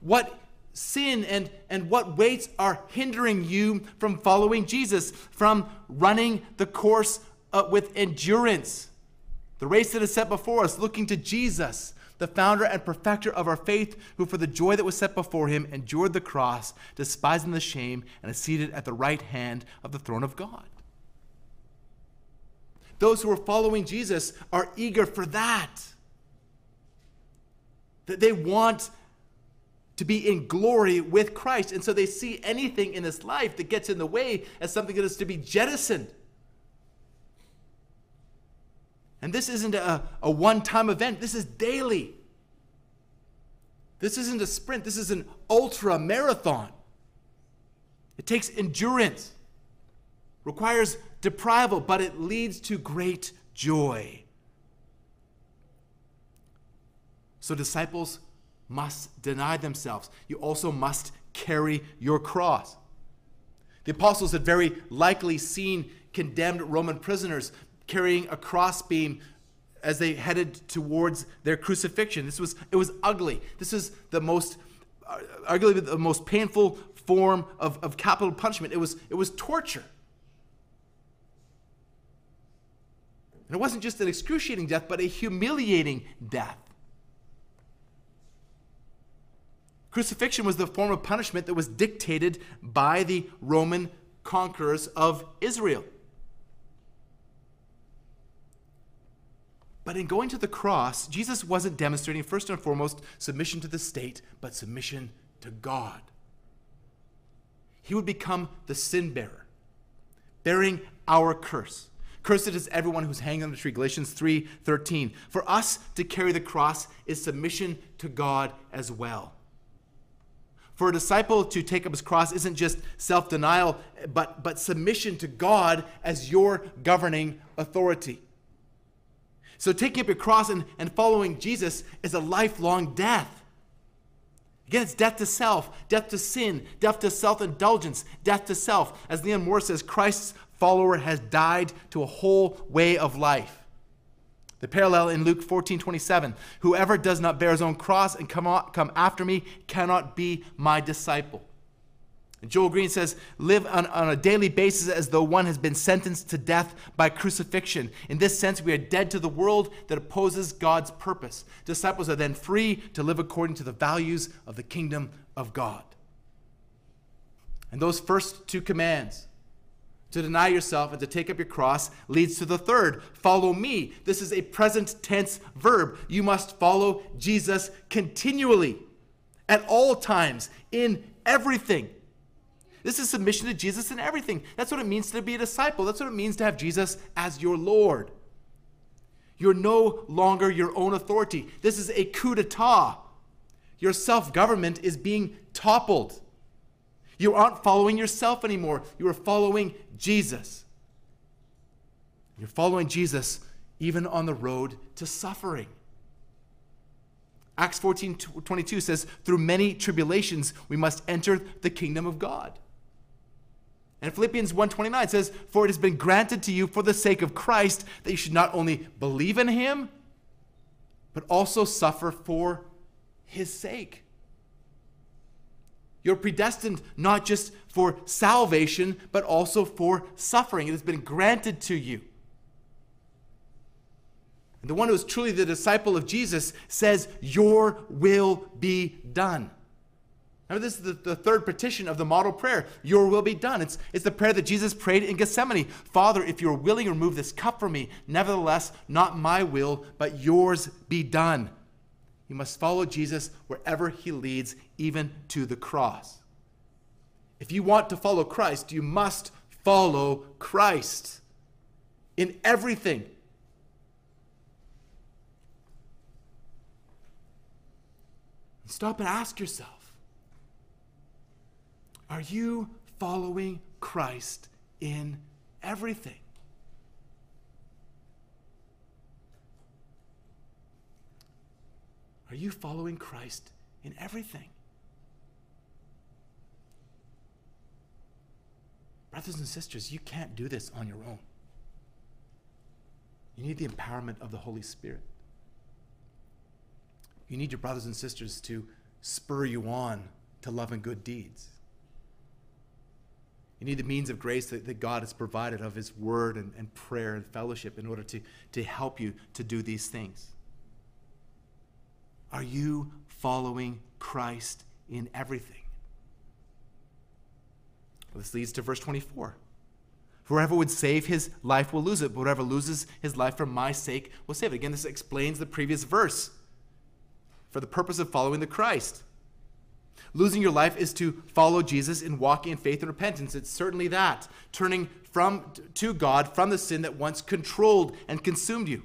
What sin and, and what weights are hindering you from following Jesus, from running the course uh, with endurance. The race that is set before us, looking to Jesus, the founder and perfecter of our faith, who for the joy that was set before him endured the cross, despising the shame, and is seated at the right hand of the throne of God. Those who are following Jesus are eager for that. That they want to be in glory with Christ. And so they see anything in this life that gets in the way as something that is to be jettisoned. And this isn't a, a one time event, this is daily. This isn't a sprint, this is an ultra marathon. It takes endurance, requires deprival, but it leads to great joy. So, disciples must deny themselves. You also must carry your cross. The apostles had very likely seen condemned Roman prisoners carrying a crossbeam as they headed towards their crucifixion. This was it was ugly. This is the most uh, arguably the most painful form of, of capital punishment. It was it was torture. And it wasn't just an excruciating death, but a humiliating death. Crucifixion was the form of punishment that was dictated by the Roman conquerors of Israel. But in going to the cross, Jesus wasn't demonstrating, first and foremost, submission to the state, but submission to God. He would become the sin bearer, bearing our curse. Cursed is everyone who's hanging on the tree. Galatians 3 13. For us to carry the cross is submission to God as well. For a disciple to take up his cross isn't just self denial, but, but submission to God as your governing authority. So taking up your cross and, and following Jesus is a lifelong death. Again, it's death to self, death to sin, death to self indulgence, death to self. As Leon Morris says, Christ's follower has died to a whole way of life. The parallel in Luke 14 27 Whoever does not bear his own cross and come, come after me cannot be my disciple. Joel Green says, live on, on, a daily basis as though one has been sentenced to death by crucifixion. In this sense, we are dead to the world that opposes God's purpose. Disciples are then free to live according to the values of the kingdom of God. And those first two commands, to deny yourself and to take up your cross, leads to the third follow me. This is a present tense verb. You must follow Jesus continually, at all times, in everything. This is submission to Jesus in everything. That's what it means to be a disciple. That's what it means to have Jesus as your Lord. You're no longer your own authority. This is a coup d'etat. Your self government is being toppled. You aren't following yourself anymore. You are following Jesus. You're following Jesus even on the road to suffering. Acts 14 22 says, Through many tribulations we must enter the kingdom of God. And Philippians 1:29 says, "For it has been granted to you for the sake of Christ that you should not only believe in him, but also suffer for his sake." You're predestined not just for salvation, but also for suffering. It has been granted to you. And the one who is truly the disciple of Jesus says, Your will be done. Remember, this is the, the, third petition of the model prayer. Your will be done. It's, it's the prayer that Jesus prayed in Gethsemane. Father, if you're willing, remove this cup from me. Nevertheless, not my will, but yours be done. You must follow Jesus wherever he leads, even to the cross. If you want to follow Christ, you must follow Christ in everything. Stop and ask yourself are you following Christ in everything? Are you following Christ in everything? Brothers and sisters, you can't do this on your own. You need the empowerment of the Holy Spirit. You need your brothers and sisters to spur you on to love and good deeds. You need the means of grace that, that God has provided of His Word and, and prayer and fellowship in order to, to help you to do these things. Are you following Christ in everything? This leads to verse 24. Whoever would save his life will lose it, but whoever loses his life for my sake will save it. Again, this explains the previous verse for the purpose of following the Christ. Losing your life is to follow Jesus in walking in faith and repentance. It's certainly that. Turning from to God from the sin that once controlled and consumed you.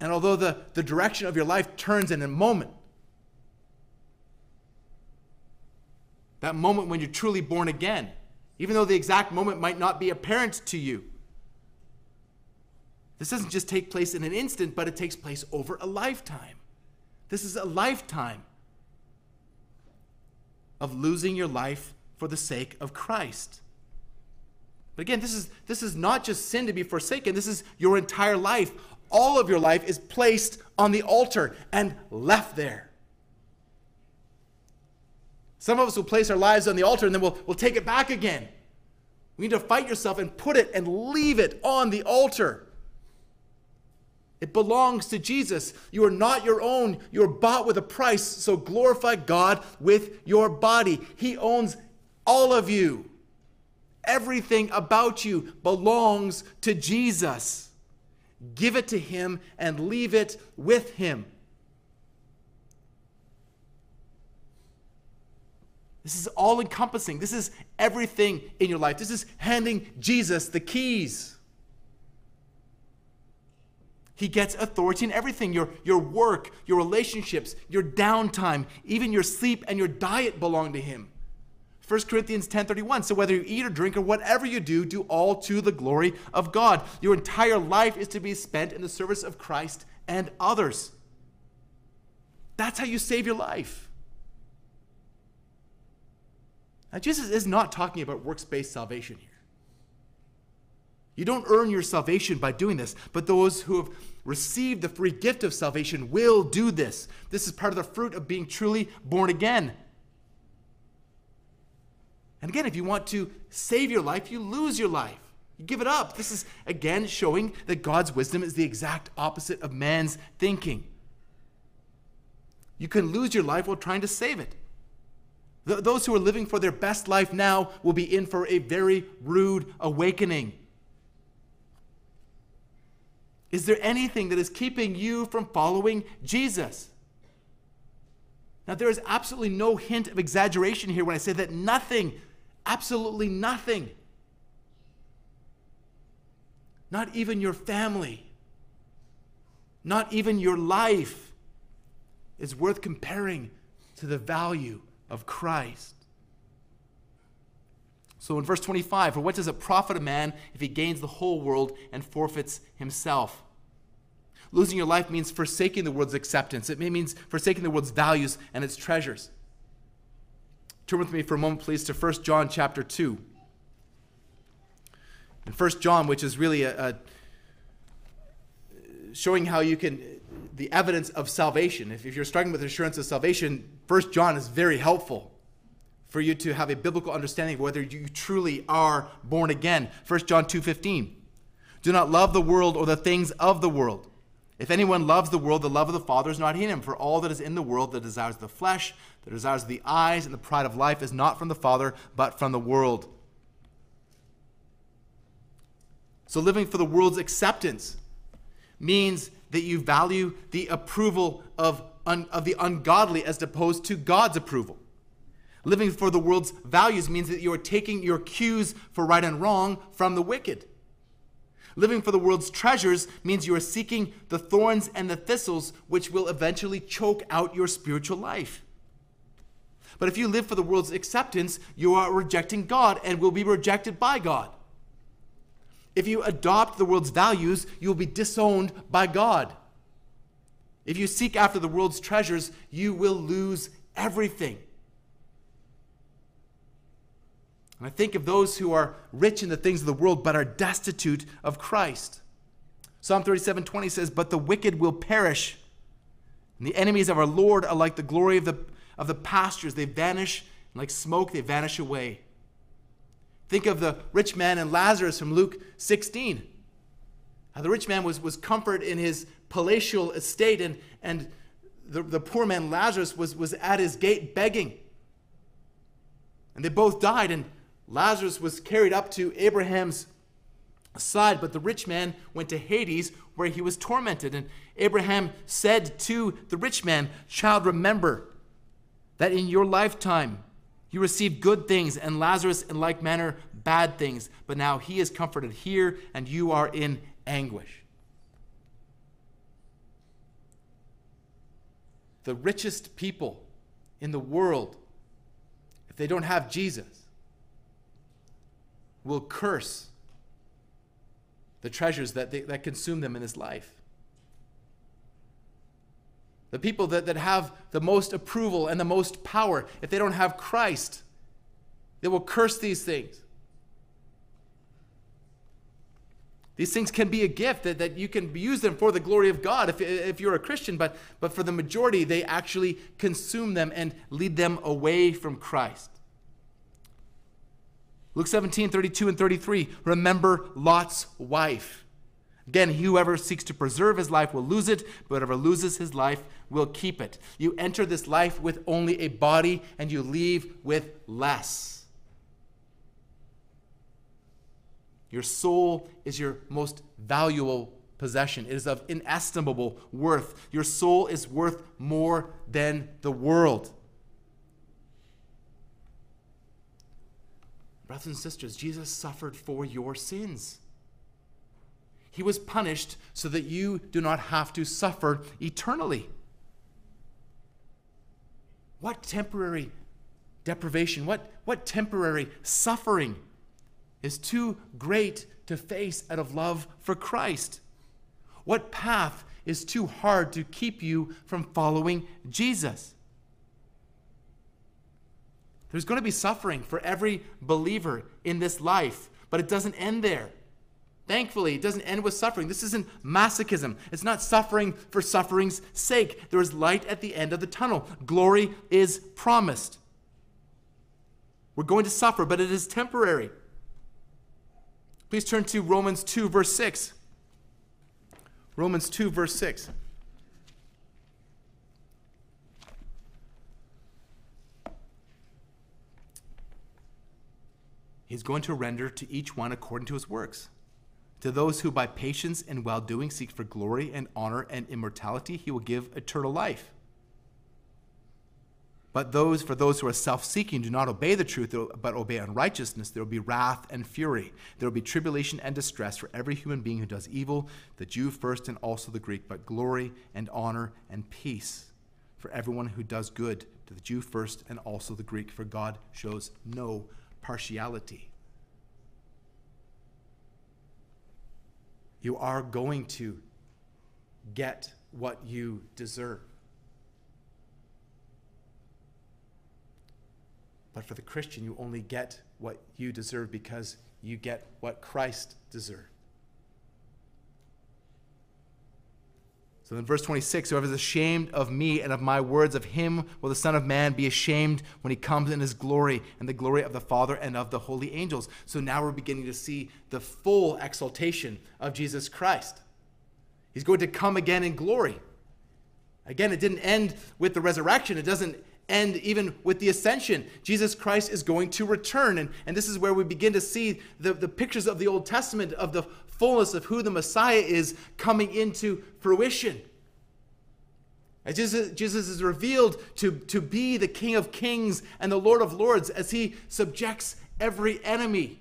And although the, the direction of your life turns in a moment, that moment when you're truly born again, even though the exact moment might not be apparent to you, this doesn't just take place in an instant, but it takes place over a lifetime. This is a lifetime of losing your life for the sake of Christ. But again, this is, this is not just sin to be forsaken, this is your entire life. All of your life is placed on the altar and left there. Some of us will place our lives on the altar and then we'll, we'll take it back again. We need to fight yourself and put it and leave it on the altar. It belongs to Jesus. You are not your own. You are bought with a price. So glorify God with your body. He owns all of you. Everything about you belongs to Jesus. Give it to Him and leave it with Him. This is all encompassing. This is everything in your life. This is handing Jesus the keys. He gets authority in everything your, your work, your relationships, your downtime, even your sleep and your diet belong to Him. 1 Corinthians 10:31 So whether you eat or drink or whatever you do do all to the glory of God. Your entire life is to be spent in the service of Christ and others. That's how you save your life. Now Jesus is not talking about works-based salvation here. You don't earn your salvation by doing this, but those who have received the free gift of salvation will do this. This is part of the fruit of being truly born again. And again, if you want to save your life, you lose your life. You give it up. This is again showing that God's wisdom is the exact opposite of man's thinking. You can lose your life while trying to save it. those who are living for their best life now will be in for a very rude awakening. Is there anything that is keeping you from following Jesus? Now, there is absolutely no hint of exaggeration here when I say that nothing, absolutely nothing, not even your family, not even your life, is worth comparing to the value of Christ. So in verse 25, for what does it profit a man if he gains the whole world and forfeits himself? Losing your life means forsaking the world's acceptance. It means forsaking the world's values and its treasures. Turn with me for a moment, please, to 1 John chapter 2. In 1 John, which is really a, a showing how you can, the evidence of salvation. If, if you're struggling with assurance of salvation, 1 John is very helpful for you to have a biblical understanding of whether you truly are born again. 1 John 2:15. Do not love the world or the things of the world. If anyone loves the world, the love of the Father is not in him. For all that is in the world, the desires of the flesh, the desires of the eyes, and the pride of life is not from the Father, but from the world. So living for the world's acceptance means that you value the approval of, un, of the ungodly as opposed to God's approval. Living for the world's values means that you are taking your cues for right and wrong from the wicked. Living for the world's treasures means you are seeking the thorns and the thistles which will eventually choke out your spiritual life. But if you live for the world's acceptance, you are rejecting God and will be rejected by God. If you adopt the world's values, you will be disowned by God. If you seek after the world's treasures, you will lose everything. And I think of those who are rich in the things of the world but are destitute of Christ. Psalm 37 20 says, But the wicked will perish, and the enemies of our Lord are like the glory of the, of the pastures. They vanish, like smoke, they vanish away. Think of the rich man and Lazarus from Luke 16. How the rich man was, was comfort in his palatial estate, and, and the, the poor man Lazarus was, was at his gate begging. And they both died, and Lazarus was carried up to Abraham's side, but the rich man went to Hades where he was tormented. And Abraham said to the rich man, Child, remember that in your lifetime you received good things, and Lazarus in like manner bad things, but now he is comforted here, and you are in anguish. The richest people in the world, if they don't have Jesus, will curse the treasures that, they, that consume them in this life. the people that, that have the most approval and the most power, if they don't have Christ, they will curse these things. These things can be a gift that, that you can use them for the glory of God if, if you're a Christian, but, but for the majority, they actually consume them and lead them away from Christ. Luke 17, 32 and 33. Remember Lot's wife. Again, whoever seeks to preserve his life will lose it, but whoever loses his life will keep it. You enter this life with only a body, and you leave with less. Your soul is your most valuable possession. It is of inestimable worth. Your soul is worth more than the world. Brothers and sisters, Jesus suffered for your sins. He was punished so that you do not have to suffer eternally. What temporary deprivation, what, what temporary suffering is too great to face out of love for Christ? What path is too hard to keep you from following Jesus? There's going to be suffering for every believer in this life, but it doesn't end there. Thankfully, it doesn't end with suffering. This isn't masochism. It's not suffering for suffering's sake. There is light at the end of the tunnel. Glory is promised. We're going to suffer, but it is temporary. Please turn to Romans 2, verse 6. Romans 2, verse 6. He's going to render to each one according to his works. To those who by patience and well doing seek for glory and honor and immortality, he will give eternal life. But those, for those who are self seeking, do not obey the truth, but obey unrighteousness, there will be wrath and fury. There will be tribulation and distress for every human being who does evil, the Jew first and also the Greek, but glory and honor and peace for everyone who does good, to the Jew first and also the Greek, for God shows no partiality. You are going to get what you deserve. But for the Christian, you only get what you deserve because you get what Christ deserved. So in verse 26, whoever is ashamed of me and of my words, of him will the Son of Man be ashamed when he comes in his glory and the glory of the Father and of the holy angels. So now we're beginning to see the full exaltation of Jesus Christ. He's going to come again in glory. Again, it didn't end with the resurrection. It doesn't end even with the ascension, Jesus Christ is going to return. And, and this is where we begin to see the, the pictures of the Old Testament of the fullness of who the Messiah is coming into fruition. As Jesus, is revealed to, to be the King of Kings and the Lord of Lords as he subjects every enemy,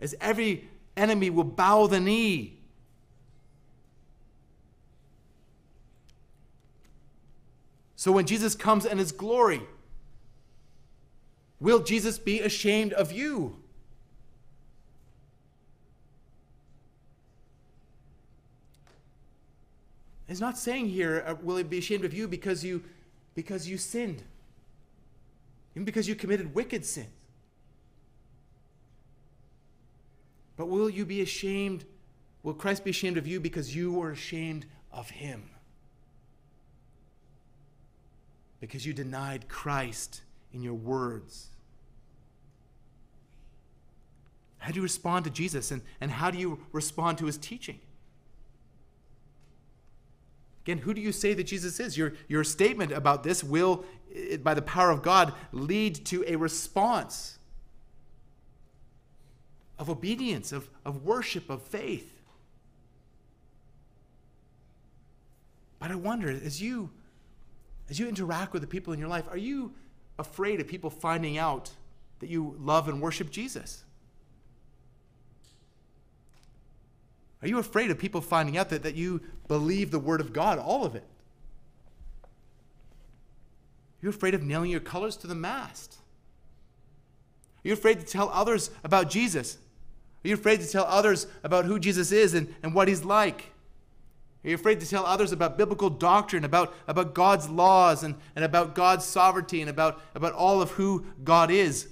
as every enemy will bow the knee So when Jesus comes in his glory, will Jesus be ashamed of you? He's not saying here, uh, will he be ashamed of you because you because you sinned. Even because you committed wicked sins. But will you be ashamed? Will Christ be ashamed of you because you were ashamed of him? because you denied Christ in your words. How do you respond to Jesus and, and how do you respond to his teaching? Again, who do you say that Jesus is? Your, your statement about this will, by the power of God, lead to a response of obedience, of, of worship, of faith. But I wonder, as you as you interact with the people in your life, are you afraid of people finding out that you love and worship Jesus? Are you afraid of people finding out that, that you believe the Word of God, all of it? Are you afraid of nailing your colors to the mast? Are you afraid to tell others about Jesus? Are you afraid to tell others about who Jesus is and, and what he's like? Are you afraid to tell others about biblical doctrine, about, about God's laws, and, and about God's sovereignty, and about, about all of who God is?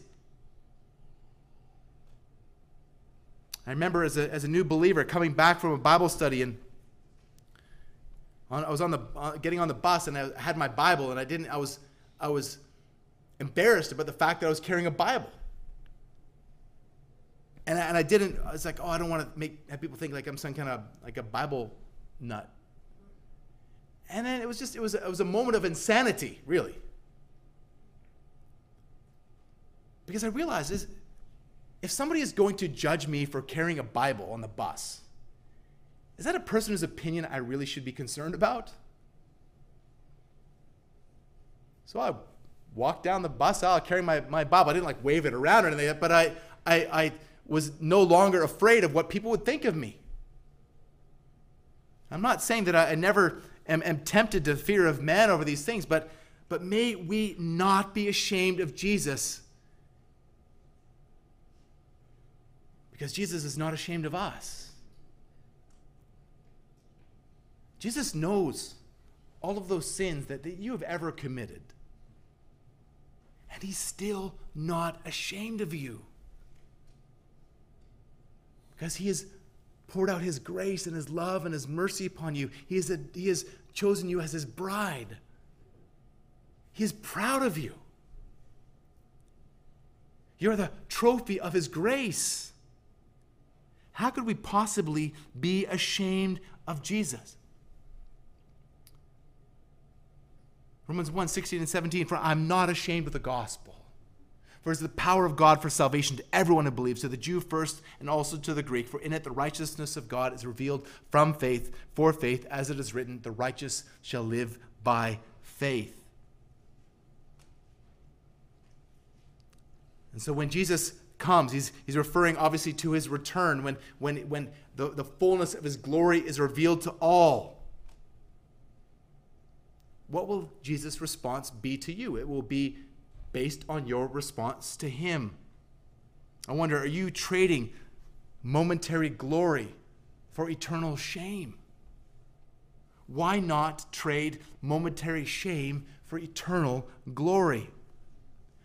I remember as a, as a new believer coming back from a Bible study, and I was on the uh, getting on the bus, and I had my Bible, and I didn't. I was I was embarrassed about the fact that I was carrying a Bible. And I, and I didn't, I was like, oh, I don't want to make have people think like I'm some kind of like a Bible nut. And then it was just, it was, it was a moment of insanity, really. Because I realized is, if somebody is going to judge me for carrying a Bible on the bus, is that a person whose opinion I really should be concerned about? So I walked down the bus aisle carrying my, my Bible. I didn't like wave it around or anything, but I, I, I was no longer afraid of what people would think of me. I'm not saying that I, I never am, am tempted to fear of man over these things, but, but may we not be ashamed of Jesus. Because Jesus is not ashamed of us. Jesus knows all of those sins that, that you have ever committed. And he's still not ashamed of you. Because he has poured out his grace and his love and his mercy upon you. He, is a, he has chosen you as his bride. He is proud of you. You're the trophy of his grace. How could we possibly be ashamed of Jesus? Romans 1 16 and 17, for I'm not ashamed of the gospel. For it is the power of God for salvation to everyone who believes, to the Jew first and also to the Greek. For in it the righteousness of God is revealed from faith for faith, as it is written, the righteous shall live by faith. And so when Jesus comes, he's, he's referring obviously to his return, when, when, when the, the fullness of his glory is revealed to all. What will Jesus' response be to you? It will be based on your response to Him. I wonder, are you trading momentary glory for eternal shame? Why not trade momentary shame for eternal glory?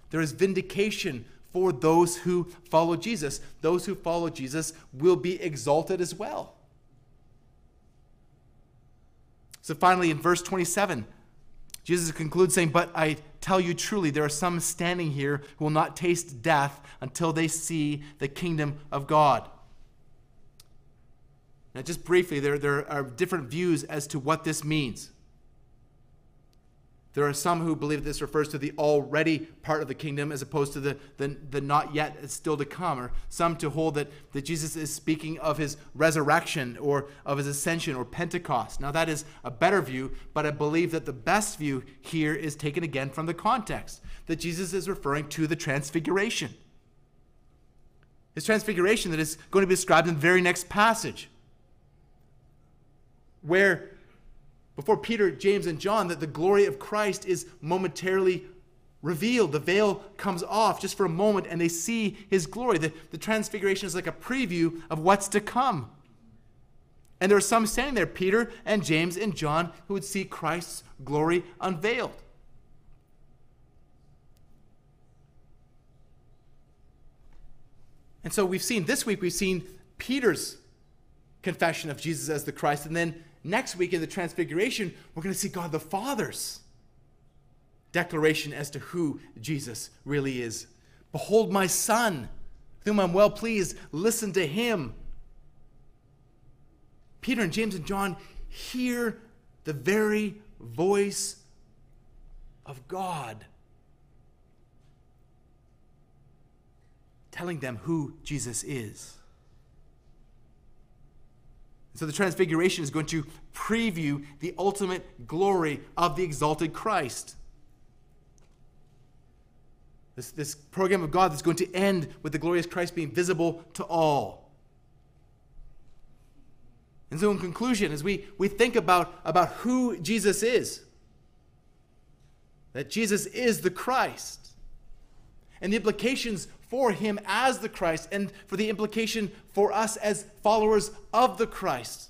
There is vindication for those who follow Jesus. Those who follow Jesus will be exalted as well. So finally, in verse 27, Jesus concludes saying, But I tell you truly, there are some standing here who will not taste death until they see the kingdom of God. Now, just briefly, there, there are different views as to what this means. There are some who believe this refers to the already part of the kingdom as opposed to the, the, the not yet, still to come, or some to hold that, that Jesus is speaking of his resurrection or of his ascension or Pentecost. Now, that is a better view, but I believe that the best view here is taken again from the context that Jesus is referring to the transfiguration. His transfiguration that is going to be described in the very next passage, where before Peter, James, and John that the glory of Christ is momentarily revealed. The veil comes off just for a moment and they see his glory. The, the transfiguration is like a preview of what's to come. And there are some standing there, Peter and James and John, who would see Christ's glory unveiled. And so we've seen this week, we've seen Peter's confession of Jesus as the Christ, and then next week in the Transfiguration, we're going to see God the Father's declaration as to who Jesus really is. Behold, my Son, whom I'm well pleased, listen to him. Peter and James and John hear the very voice of God telling them who Jesus is. So the transfiguration is going to preview the ultimate glory of the exalted Christ. This, this program of God that's going to end with the glorious Christ being visible to all. And so, in conclusion, as we, we think about, about who Jesus is, that Jesus is the Christ, and the implications for him as the Christ and for the implication for us as followers of the Christ.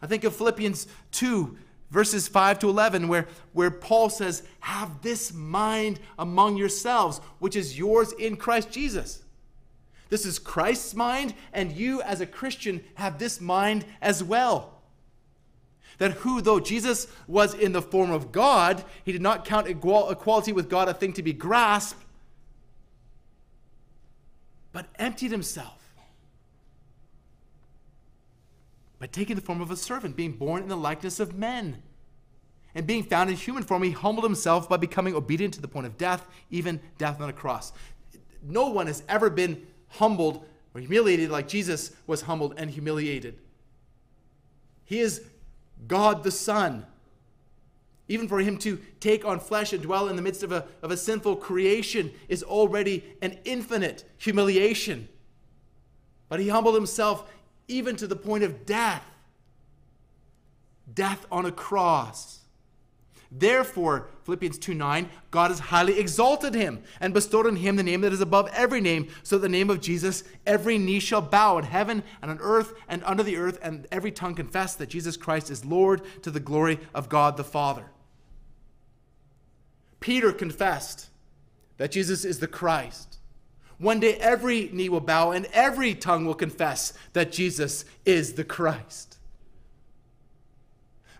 I think of Philippians 2, verses 5 to 11, where, where Paul says, Have this mind among yourselves, which is yours in Christ Jesus. This is Christ's mind, and you as a Christian have this mind as well. That who, though Jesus was in the form of God, he did not count equality with God a thing to be grasped, but emptied himself by taking the form of a servant, being born in the likeness of men. And being found in human form, he humbled himself by becoming obedient to the point of death, even death on a cross. No one has ever been humbled or humiliated like Jesus was humbled and humiliated. He is God the Son. Even for him to take on flesh and dwell in the midst of a, of a sinful creation is already an infinite humiliation. But he humbled himself even to the point of death death on a cross. Therefore, Philippians 2 9, God has highly exalted him and bestowed on him the name that is above every name, so that the name of Jesus every knee shall bow in heaven and on earth and under the earth, and every tongue confess that Jesus Christ is Lord to the glory of God the Father. Peter confessed that Jesus is the Christ. One day every knee will bow and every tongue will confess that Jesus is the Christ.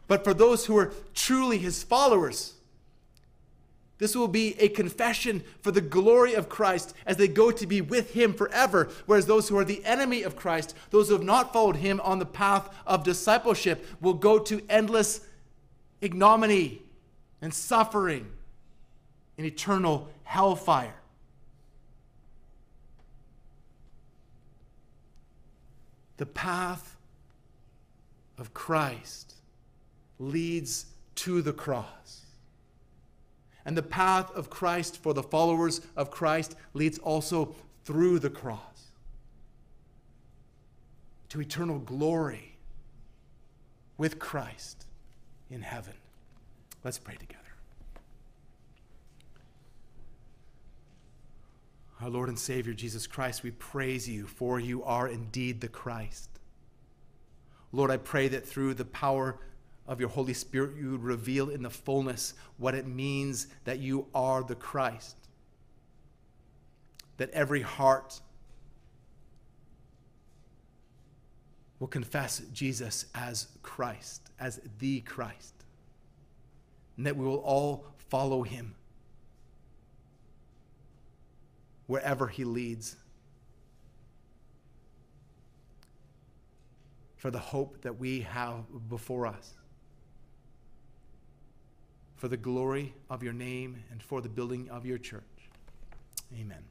But for those who are truly his followers, this will be a confession for the glory of Christ as they go to be with him forever. Whereas those who are the enemy of Christ, those who have not followed him on the path of discipleship, will go to endless ignominy and suffering in eternal hellfire. The path of Christ leads to the cross. And the path of Christ for the followers of Christ leads also through the cross to eternal glory with Christ in heaven. Let's pray together. Our Lord and Savior Jesus Christ, we praise you, for you are indeed the Christ. Lord, I pray that through the power of your Holy Spirit, you would reveal in the fullness what it means that you are the Christ. That every heart will confess Jesus as Christ, as the Christ. And that we will all follow him wherever he leads. For the hope that we have before us for the glory of your name and for the building of your church. Amen.